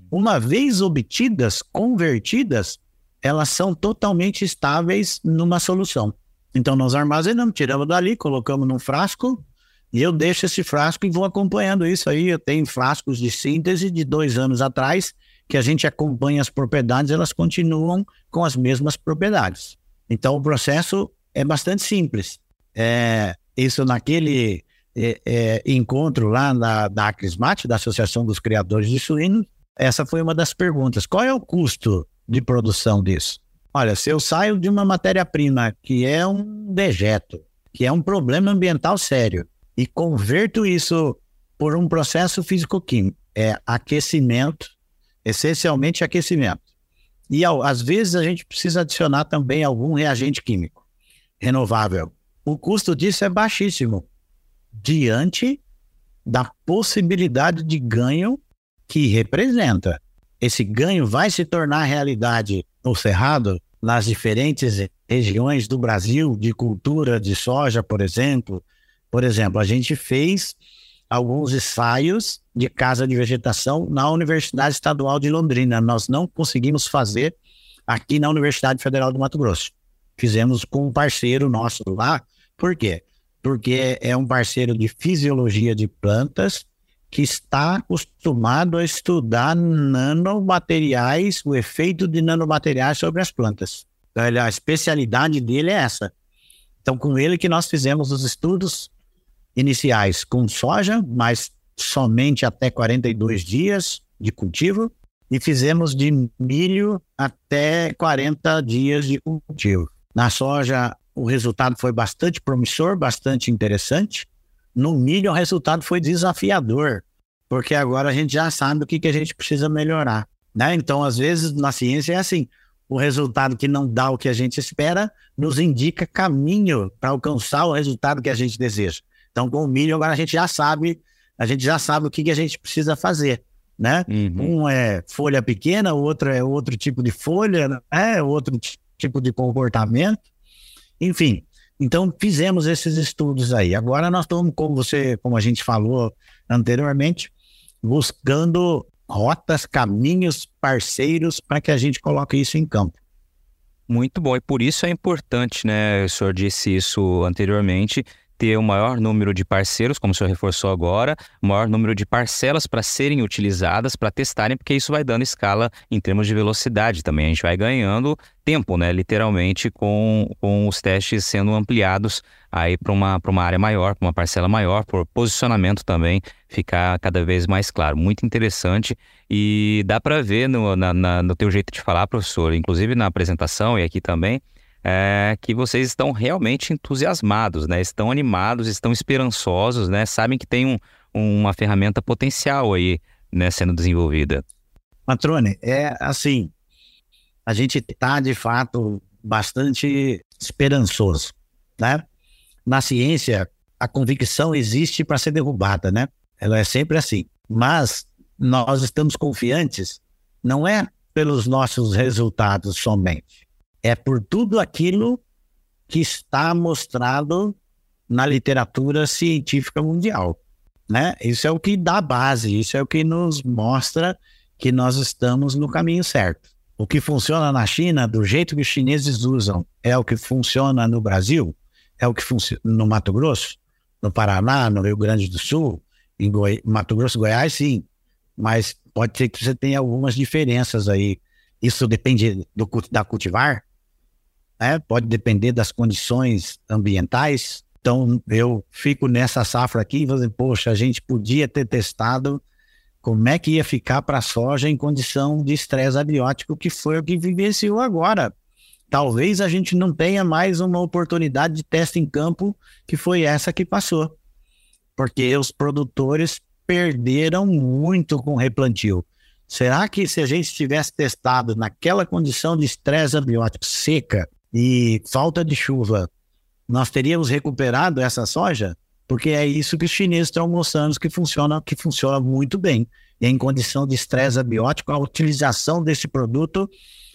Uma vez obtidas, convertidas, elas são totalmente estáveis numa solução. Então, nós armazenamos, tiramos dali, colocamos num frasco, e eu deixo esse frasco e vou acompanhando isso aí. Eu tenho frascos de síntese de dois anos atrás, que a gente acompanha as propriedades, elas continuam com as mesmas propriedades. Então, o processo é bastante simples. É, isso naquele é, é, encontro lá na, da Acrismate, da Associação dos Criadores de Suínos, essa foi uma das perguntas. Qual é o custo de produção disso? Olha, se eu saio de uma matéria-prima que é um dejeto, que é um problema ambiental sério, e converto isso por um processo físico-químico, é aquecimento, essencialmente aquecimento. E às vezes a gente precisa adicionar também algum reagente químico renovável. O custo disso é baixíssimo, diante da possibilidade de ganho que representa. Esse ganho vai se tornar realidade no Cerrado, nas diferentes regiões do Brasil, de cultura de soja, por exemplo. Por exemplo, a gente fez alguns ensaios de casa de vegetação na Universidade Estadual de Londrina. Nós não conseguimos fazer aqui na Universidade Federal do Mato Grosso. Fizemos com um parceiro nosso lá. Por quê? Porque é um parceiro de fisiologia de plantas que está acostumado a estudar nanomateriais, o efeito de nanomateriais sobre as plantas. A especialidade dele é essa. Então, com ele que nós fizemos os estudos iniciais com soja, mas somente até 42 dias de cultivo, e fizemos de milho até 40 dias de cultivo. Na soja, o resultado foi bastante promissor, bastante interessante. No milho, o resultado foi desafiador, porque agora a gente já sabe o que, que a gente precisa melhorar. Né? Então, às vezes, na ciência é assim: o resultado que não dá o que a gente espera nos indica caminho para alcançar o resultado que a gente deseja. Então, com o milho, agora a gente já sabe, a gente já sabe o que, que a gente precisa fazer. Né? Uhum. Um é folha pequena, o outro é outro tipo de folha, né? é outro tipo de comportamento. Enfim, então, fizemos esses estudos aí. Agora nós estamos, como você, como a gente falou anteriormente, buscando rotas, caminhos, parceiros para que a gente coloque isso em campo. Muito bom, e por isso é importante, né? O senhor disse isso anteriormente, ter o maior número de parceiros, como o senhor reforçou agora, maior número de parcelas para serem utilizadas, para testarem, porque isso vai dando escala em termos de velocidade também. A gente vai ganhando tempo, né, literalmente, com, com os testes sendo ampliados aí para uma, uma área maior, para uma parcela maior, por posicionamento também ficar cada vez mais claro. Muito interessante e dá para ver no, na, na, no teu jeito de falar, professor, inclusive na apresentação e aqui também, é, que vocês estão realmente entusiasmados, né? Estão animados, estão esperançosos, né? Sabem que tem um, uma ferramenta potencial aí, né, sendo desenvolvida. Matrone, é assim, a gente está de fato bastante esperançoso, né? Na ciência, a convicção existe para ser derrubada, né? Ela é sempre assim. Mas nós estamos confiantes, não é pelos nossos resultados somente é por tudo aquilo que está mostrado na literatura científica mundial. Né? Isso é o que dá base, isso é o que nos mostra que nós estamos no caminho certo. O que funciona na China, do jeito que os chineses usam, é o que funciona no Brasil, é o que funciona no Mato Grosso, no Paraná, no Rio Grande do Sul, em Goi Mato Grosso, Goiás, sim. Mas pode ser que você tenha algumas diferenças aí. Isso depende do, da cultivar, né? pode depender das condições ambientais. Então, eu fico nessa safra aqui e dizer, poxa, a gente podia ter testado como é que ia ficar para a soja em condição de estresse abiótico, que foi o que vivenciou agora. Talvez a gente não tenha mais uma oportunidade de teste em campo que foi essa que passou, porque os produtores perderam muito com replantio. Será que se a gente tivesse testado naquela condição de estresse abiótico seca, e falta de chuva, nós teríamos recuperado essa soja? Porque é isso que os chineses estão mostrando que funciona, que funciona muito bem. E em condição de estresse abiótico, a utilização desse produto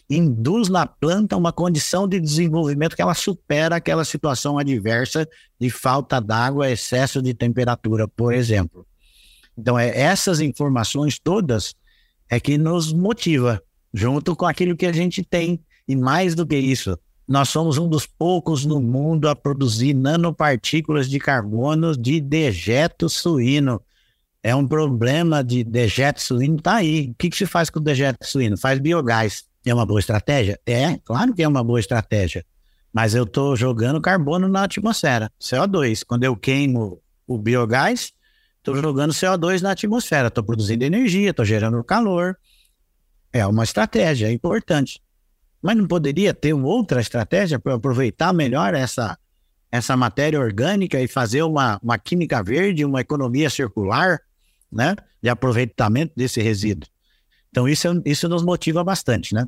induz na planta uma condição de desenvolvimento que ela supera aquela situação adversa de falta d'água, excesso de temperatura, por exemplo. Então, é, essas informações todas é que nos motiva, junto com aquilo que a gente tem. E mais do que isso, nós somos um dos poucos no mundo a produzir nanopartículas de carbono de dejeto suíno. É um problema de dejeto suíno, tá aí. O que, que se faz com o dejeto suíno? Faz biogás. É uma boa estratégia? É, claro que é uma boa estratégia. Mas eu estou jogando carbono na atmosfera, CO2. Quando eu queimo o biogás, estou jogando CO2 na atmosfera, estou produzindo energia, estou gerando calor. É uma estratégia, é importante. Mas não poderia ter outra estratégia para aproveitar melhor essa, essa matéria orgânica e fazer uma, uma química verde, uma economia circular, né, de aproveitamento desse resíduo. Então isso, isso nos motiva bastante, né?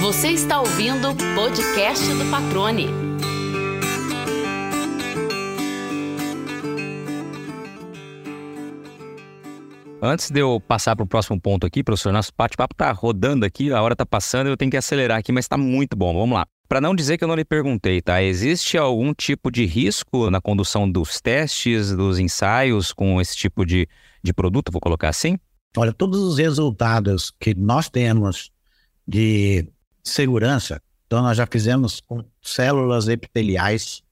Você está ouvindo o podcast do Patrone. Antes de eu passar para o próximo ponto aqui, professor, nosso bate-papo está rodando aqui, a hora está passando, eu tenho que acelerar aqui, mas está muito bom. Vamos lá. Para não dizer que eu não lhe perguntei, tá? Existe algum tipo de risco na condução dos testes, dos ensaios com esse tipo de, de produto, vou colocar assim? Olha, todos os resultados que nós temos de segurança, então nós já fizemos com células epiteliais,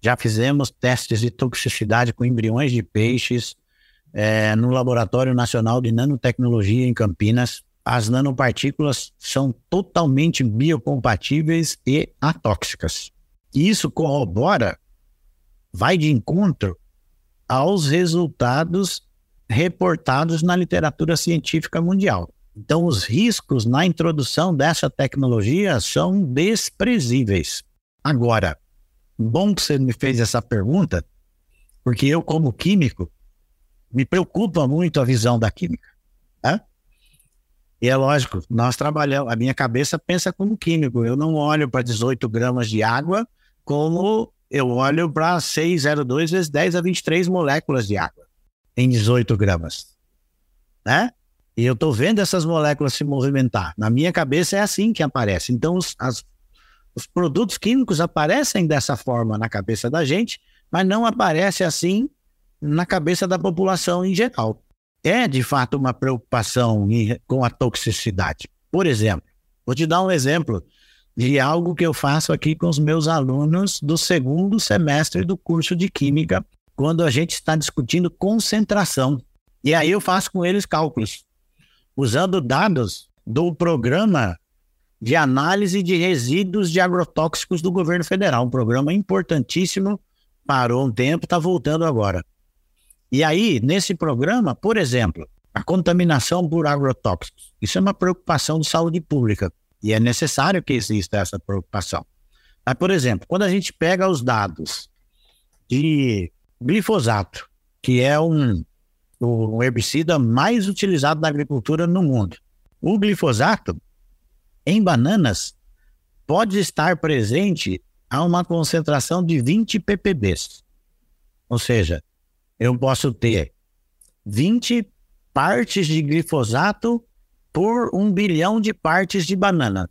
já fizemos testes de toxicidade com embriões de peixes, é, no Laboratório Nacional de Nanotecnologia em Campinas. As nanopartículas são totalmente biocompatíveis e atóxicas. Isso corrobora, vai de encontro aos resultados reportados na literatura científica mundial. Então, os riscos na introdução dessa tecnologia são desprezíveis. Agora, bom que você me fez essa pergunta, porque eu, como químico, me preocupa muito a visão da química. Né? E é lógico, nós trabalhamos, a minha cabeça pensa como químico. Eu não olho para 18 gramas de água como eu olho para 602 vezes 10 a 23 moléculas de água em 18 gramas. Né? E eu estou vendo essas moléculas se movimentar. Na minha cabeça é assim que aparece. Então, os, as, os produtos químicos aparecem dessa forma na cabeça da gente, mas não aparece assim na cabeça da população em geral. É, de fato, uma preocupação com a toxicidade. Por exemplo, vou te dar um exemplo de algo que eu faço aqui com os meus alunos do segundo semestre do curso de Química, quando a gente está discutindo concentração. E aí eu faço com eles cálculos, usando dados do programa de análise de resíduos de agrotóxicos do governo federal, um programa importantíssimo, parou um tempo, está voltando agora. E aí, nesse programa, por exemplo, a contaminação por agrotóxicos. Isso é uma preocupação de saúde pública e é necessário que exista essa preocupação. Mas, por exemplo, quando a gente pega os dados de glifosato, que é um, o herbicida mais utilizado na agricultura no mundo, o glifosato em bananas pode estar presente a uma concentração de 20 ppbs. Ou seja, eu posso ter 20 partes de glifosato por um bilhão de partes de banana.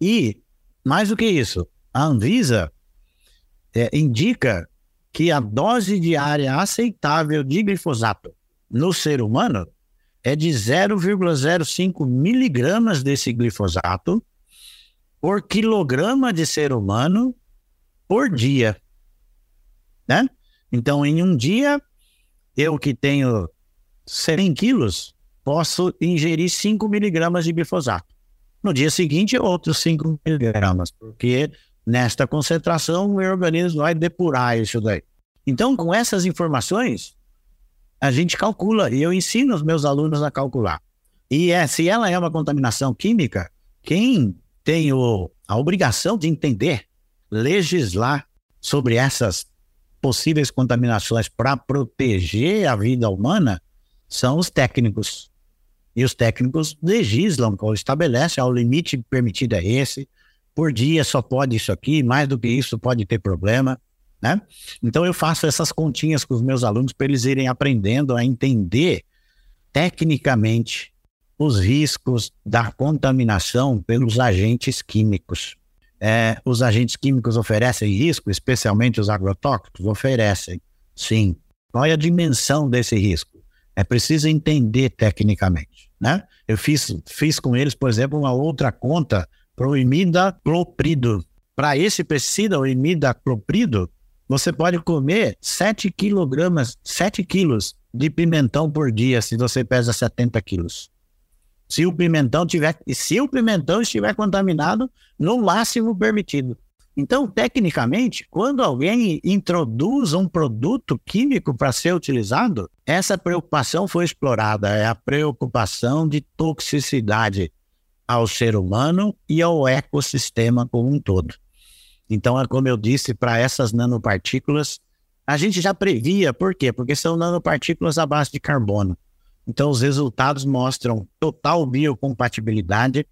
E, mais do que isso, a Anvisa é, indica que a dose diária aceitável de glifosato no ser humano é de 0,05 miligramas desse glifosato por quilograma de ser humano por dia. Né? Então, em um dia, eu que tenho 100 quilos, posso ingerir 5 miligramas de glifosato. No dia seguinte, outros 5 miligramas, porque nesta concentração o meu organismo vai depurar isso daí. Então, com essas informações, a gente calcula e eu ensino os meus alunos a calcular. E é, se ela é uma contaminação química, quem tem o, a obrigação de entender, legislar sobre essas possíveis contaminações para proteger a vida humana são os técnicos. E os técnicos legislam, estabelecem, ah, o limite permitido é esse, por dia só pode isso aqui, mais do que isso pode ter problema, né? Então eu faço essas continhas com os meus alunos para eles irem aprendendo a entender tecnicamente os riscos da contaminação pelos agentes químicos. É, os agentes químicos oferecem risco, especialmente os agrotóxicos? Oferecem, sim. Qual é a dimensão desse risco? É preciso entender tecnicamente. Né? Eu fiz, fiz com eles, por exemplo, uma outra conta para o imidacloprido. Para esse pesticida, o imidacloprido, você pode comer 7 quilogramas, 7 quilos de pimentão por dia se você pesa 70 quilos. Se o pimentão tiver, se o pimentão estiver contaminado, no máximo permitido. Então, tecnicamente, quando alguém introduz um produto químico para ser utilizado, essa preocupação foi explorada, é a preocupação de toxicidade ao ser humano e ao ecossistema como um todo. Então, é como eu disse, para essas nanopartículas, a gente já previa, por quê? Porque são nanopartículas à base de carbono. Então, os resultados mostram total biocompatibilidade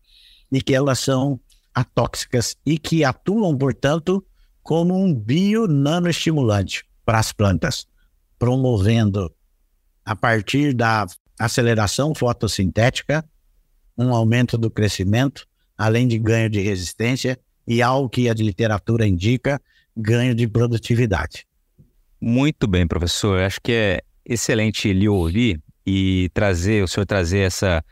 e que elas são atóxicas e que atuam, portanto, como um bio-nanoestimulante para as plantas, promovendo, a partir da aceleração fotossintética, um aumento do crescimento, além de ganho de resistência e, algo que a literatura indica, ganho de produtividade. Muito bem, professor. Acho que é excelente lhe ouvir e trazer, o senhor trazer essa,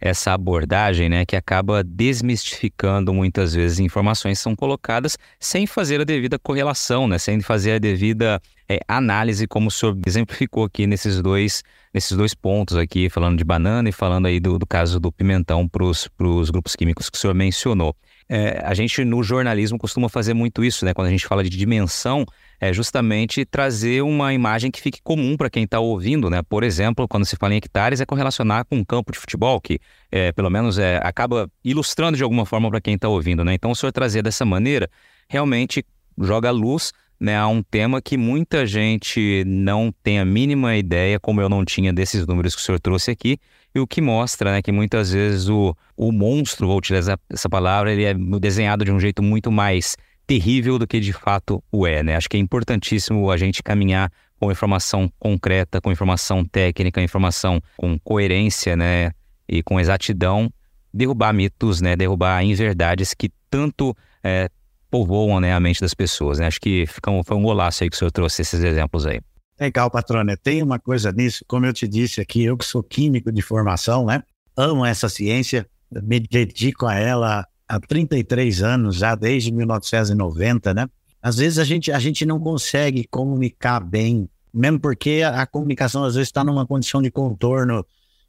essa abordagem, né, que acaba desmistificando muitas vezes informações são colocadas sem fazer a devida correlação, né, sem fazer a devida é, análise, como o senhor exemplificou aqui nesses dois, nesses dois pontos aqui, falando de banana e falando aí do, do caso do pimentão para os grupos químicos que o senhor mencionou. É, a gente no jornalismo costuma fazer muito isso, né, quando a gente fala de dimensão, é justamente trazer uma imagem que fique comum para quem está ouvindo, né? Por exemplo, quando se fala em hectares, é correlacionar com um campo de futebol, que é, pelo menos é, acaba ilustrando de alguma forma para quem está ouvindo, né? Então, o senhor trazer dessa maneira realmente joga luz né, a um tema que muita gente não tem a mínima ideia, como eu não tinha desses números que o senhor trouxe aqui, e o que mostra né, que muitas vezes o, o monstro, vou utilizar essa palavra, ele é desenhado de um jeito muito mais terrível do que de fato o é, né? Acho que é importantíssimo a gente caminhar com informação concreta, com informação técnica, informação com coerência, né? E com exatidão, derrubar mitos, né? Derrubar inverdades que tanto é, povoam né, a mente das pessoas, né? Acho que foi um golaço aí que o senhor trouxe esses exemplos aí. Legal, patrônia. Tem uma coisa nisso, como eu te disse aqui, eu que sou químico de formação, né? Amo essa ciência, me dedico a ela há 33 anos, já desde 1990, né? Às vezes a gente, a gente não consegue comunicar bem, mesmo porque a, a comunicação às vezes está numa condição de contorno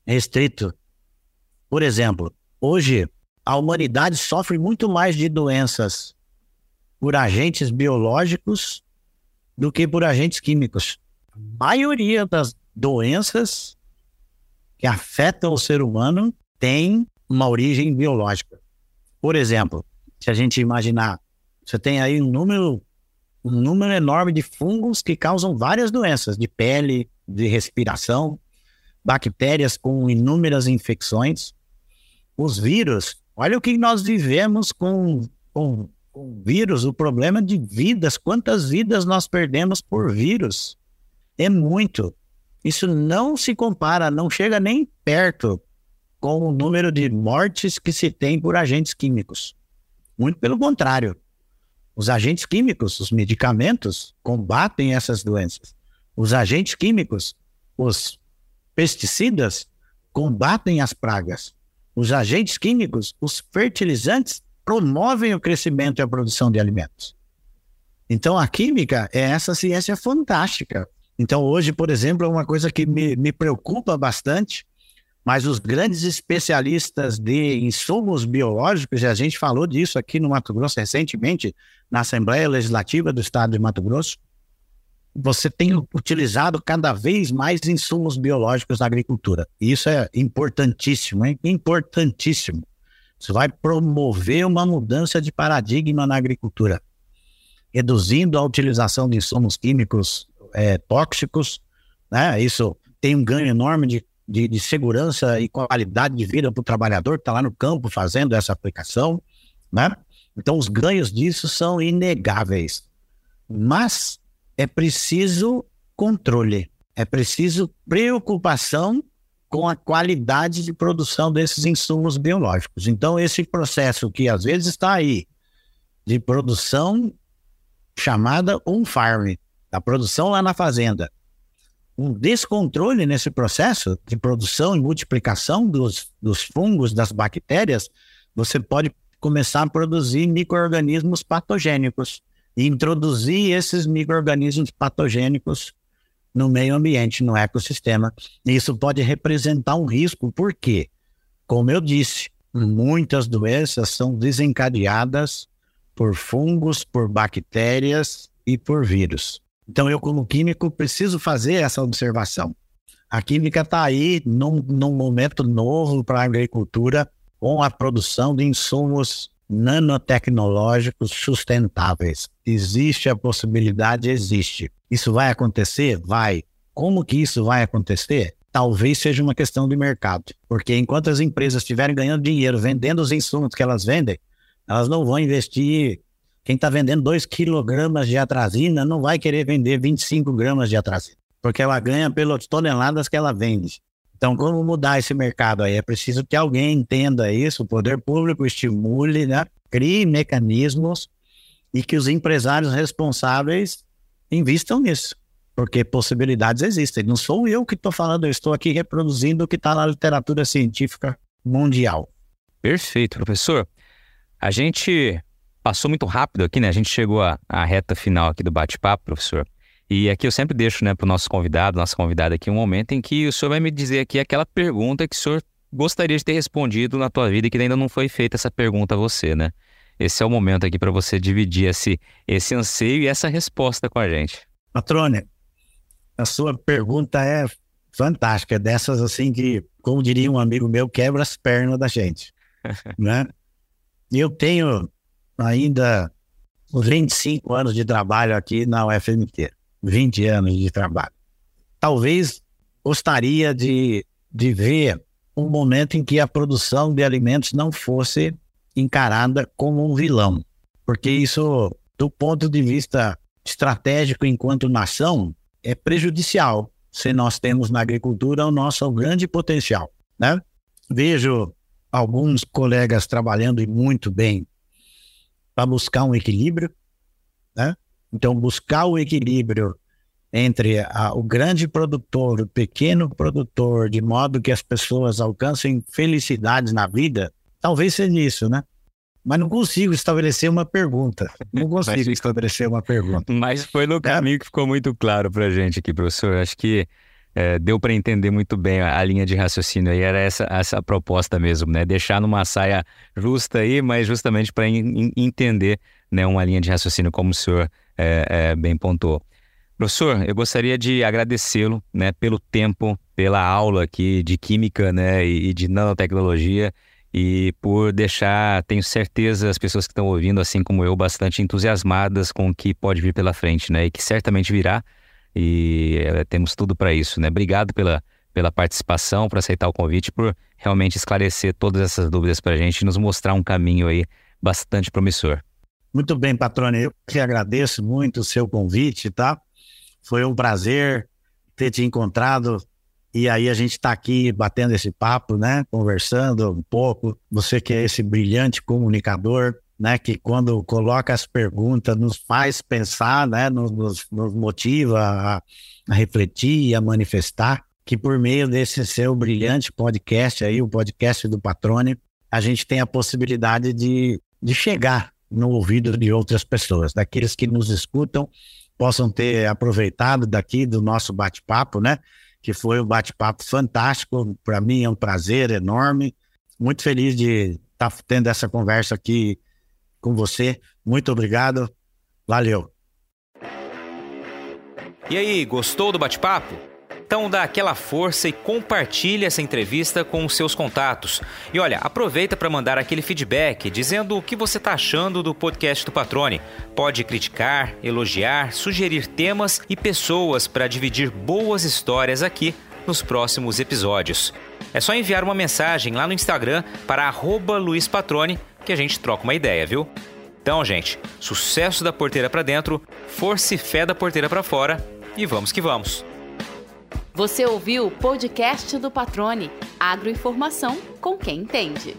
restrito. Por exemplo, hoje a humanidade sofre muito mais de doenças por agentes biológicos do que por agentes químicos. A maioria das doenças que afetam o ser humano tem uma origem biológica. Por exemplo, se a gente imaginar, você tem aí um número, um número enorme de fungos que causam várias doenças de pele, de respiração, bactérias com inúmeras infecções. Os vírus, olha o que nós vivemos com, com, com vírus, o problema de vidas, quantas vidas nós perdemos por vírus. É muito. Isso não se compara, não chega nem perto com o número de mortes que se tem por agentes químicos. Muito pelo contrário. Os agentes químicos, os medicamentos, combatem essas doenças. Os agentes químicos, os pesticidas, combatem as pragas. Os agentes químicos, os fertilizantes, promovem o crescimento e a produção de alimentos. Então, a química é essa ciência fantástica. Então, hoje, por exemplo, é uma coisa que me, me preocupa bastante mas os grandes especialistas de insumos biológicos, e a gente falou disso aqui no Mato Grosso recentemente, na Assembleia Legislativa do Estado de Mato Grosso, você tem utilizado cada vez mais insumos biológicos na agricultura. E isso é importantíssimo, hein? Importantíssimo. Isso vai promover uma mudança de paradigma na agricultura, reduzindo a utilização de insumos químicos é, tóxicos, né? Isso tem um ganho enorme de de, de segurança e qualidade de vida para o trabalhador que está lá no campo fazendo essa aplicação, né? Então, os ganhos disso são inegáveis. Mas é preciso controle, é preciso preocupação com a qualidade de produção desses insumos biológicos. Então, esse processo que às vezes está aí, de produção chamada on-farm, da produção lá na fazenda, um descontrole nesse processo de produção e multiplicação dos, dos fungos, das bactérias, você pode começar a produzir micro-organismos patogênicos e introduzir esses micro-organismos patogênicos no meio ambiente, no ecossistema. Isso pode representar um risco, porque, como eu disse, muitas doenças são desencadeadas por fungos, por bactérias e por vírus. Então, eu, como químico, preciso fazer essa observação. A química está aí num, num momento novo para a agricultura, com a produção de insumos nanotecnológicos sustentáveis. Existe a possibilidade, existe. Isso vai acontecer? Vai. Como que isso vai acontecer? Talvez seja uma questão de mercado, porque enquanto as empresas estiverem ganhando dinheiro vendendo os insumos que elas vendem, elas não vão investir. Quem está vendendo 2 quilogramas de atrazina não vai querer vender 25 gramas de atrazina, porque ela ganha pelas toneladas que ela vende. Então, como mudar esse mercado aí? É preciso que alguém entenda isso, o poder público estimule, né? crie mecanismos e que os empresários responsáveis invistam nisso, porque possibilidades existem. Não sou eu que estou falando, eu estou aqui reproduzindo o que está na literatura científica mundial. Perfeito, professor. A gente passou muito rápido aqui, né? A gente chegou à, à reta final aqui do bate-papo, professor. E aqui eu sempre deixo né, para o nosso convidado, nossa convidada aqui, um momento em que o senhor vai me dizer aqui aquela pergunta que o senhor gostaria de ter respondido na tua vida e que ainda não foi feita essa pergunta a você, né? Esse é o momento aqui para você dividir esse, esse anseio e essa resposta com a gente. Patrone, a sua pergunta é fantástica, é dessas assim que, como diria um amigo meu, quebra as pernas da gente, né? Eu tenho ainda 25 anos de trabalho aqui na UFMT. 20 anos de trabalho. Talvez gostaria de, de ver um momento em que a produção de alimentos não fosse encarada como um vilão, porque isso, do ponto de vista estratégico enquanto nação, é prejudicial se nós temos na agricultura o nosso grande potencial. Né? Vejo alguns colegas trabalhando muito bem para buscar um equilíbrio, né? Então, buscar o equilíbrio entre a, o grande produtor, o pequeno produtor, de modo que as pessoas alcancem felicidade na vida, talvez seja isso, né? Mas não consigo estabelecer uma pergunta. Não consigo estabelecer uma pergunta. Mas foi no caminho que ficou muito claro para a gente aqui, professor. Acho que é, deu para entender muito bem a, a, linha de raciocínio aí. Era essa, essa proposta mesmo, né? Deixar numa saia justa aí, mas justamente para entender né, uma linha de raciocínio, como o senhor é, é, bem pontuou. Professor, eu gostaria de agradecê-lo né, pelo tempo, pela aula aqui de química né, e, de nanotecnologia e por deixar, tenho certeza, as pessoas que estão ouvindo, assim como eu, bastante entusiasmadas com o que pode vir pela frente, né? E que certamente virá e é, temos tudo para isso, né? Obrigado pela, pela participação, por aceitar o convite, por realmente esclarecer todas essas dúvidas para a gente e nos mostrar um caminho aí bastante promissor. Muito bem, patrona. Eu que agradeço muito o seu convite, tá? Foi um prazer ter te encontrado. E aí a gente está aqui batendo esse papo, né? Conversando um pouco. Você que é esse brilhante comunicador, né? Que quando coloca as perguntas nos faz pensar, né? Nos, nos motiva a, a refletir, a manifestar. Que por meio desse seu brilhante podcast aí, o podcast do Patrone, a gente tem a possibilidade de, de chegar no ouvido de outras pessoas, daqueles que nos escutam, possam ter aproveitado daqui do nosso bate-papo, né? Que foi um bate-papo fantástico. Para mim é um prazer enorme. Muito feliz de estar tá tendo essa conversa aqui com você. Muito obrigado. Valeu. E aí, gostou do bate-papo? Então dá aquela força e compartilha essa entrevista com os seus contatos. E olha, aproveita para mandar aquele feedback dizendo o que você está achando do podcast do Patrone. Pode criticar, elogiar, sugerir temas e pessoas para dividir boas histórias aqui nos próximos episódios. É só enviar uma mensagem lá no Instagram para @luispatrone que a gente troca uma ideia, viu? Então, gente, sucesso da porteira para dentro, força e fé da porteira para fora e vamos que vamos. Você ouviu o podcast do Patrone. Agroinformação com quem entende.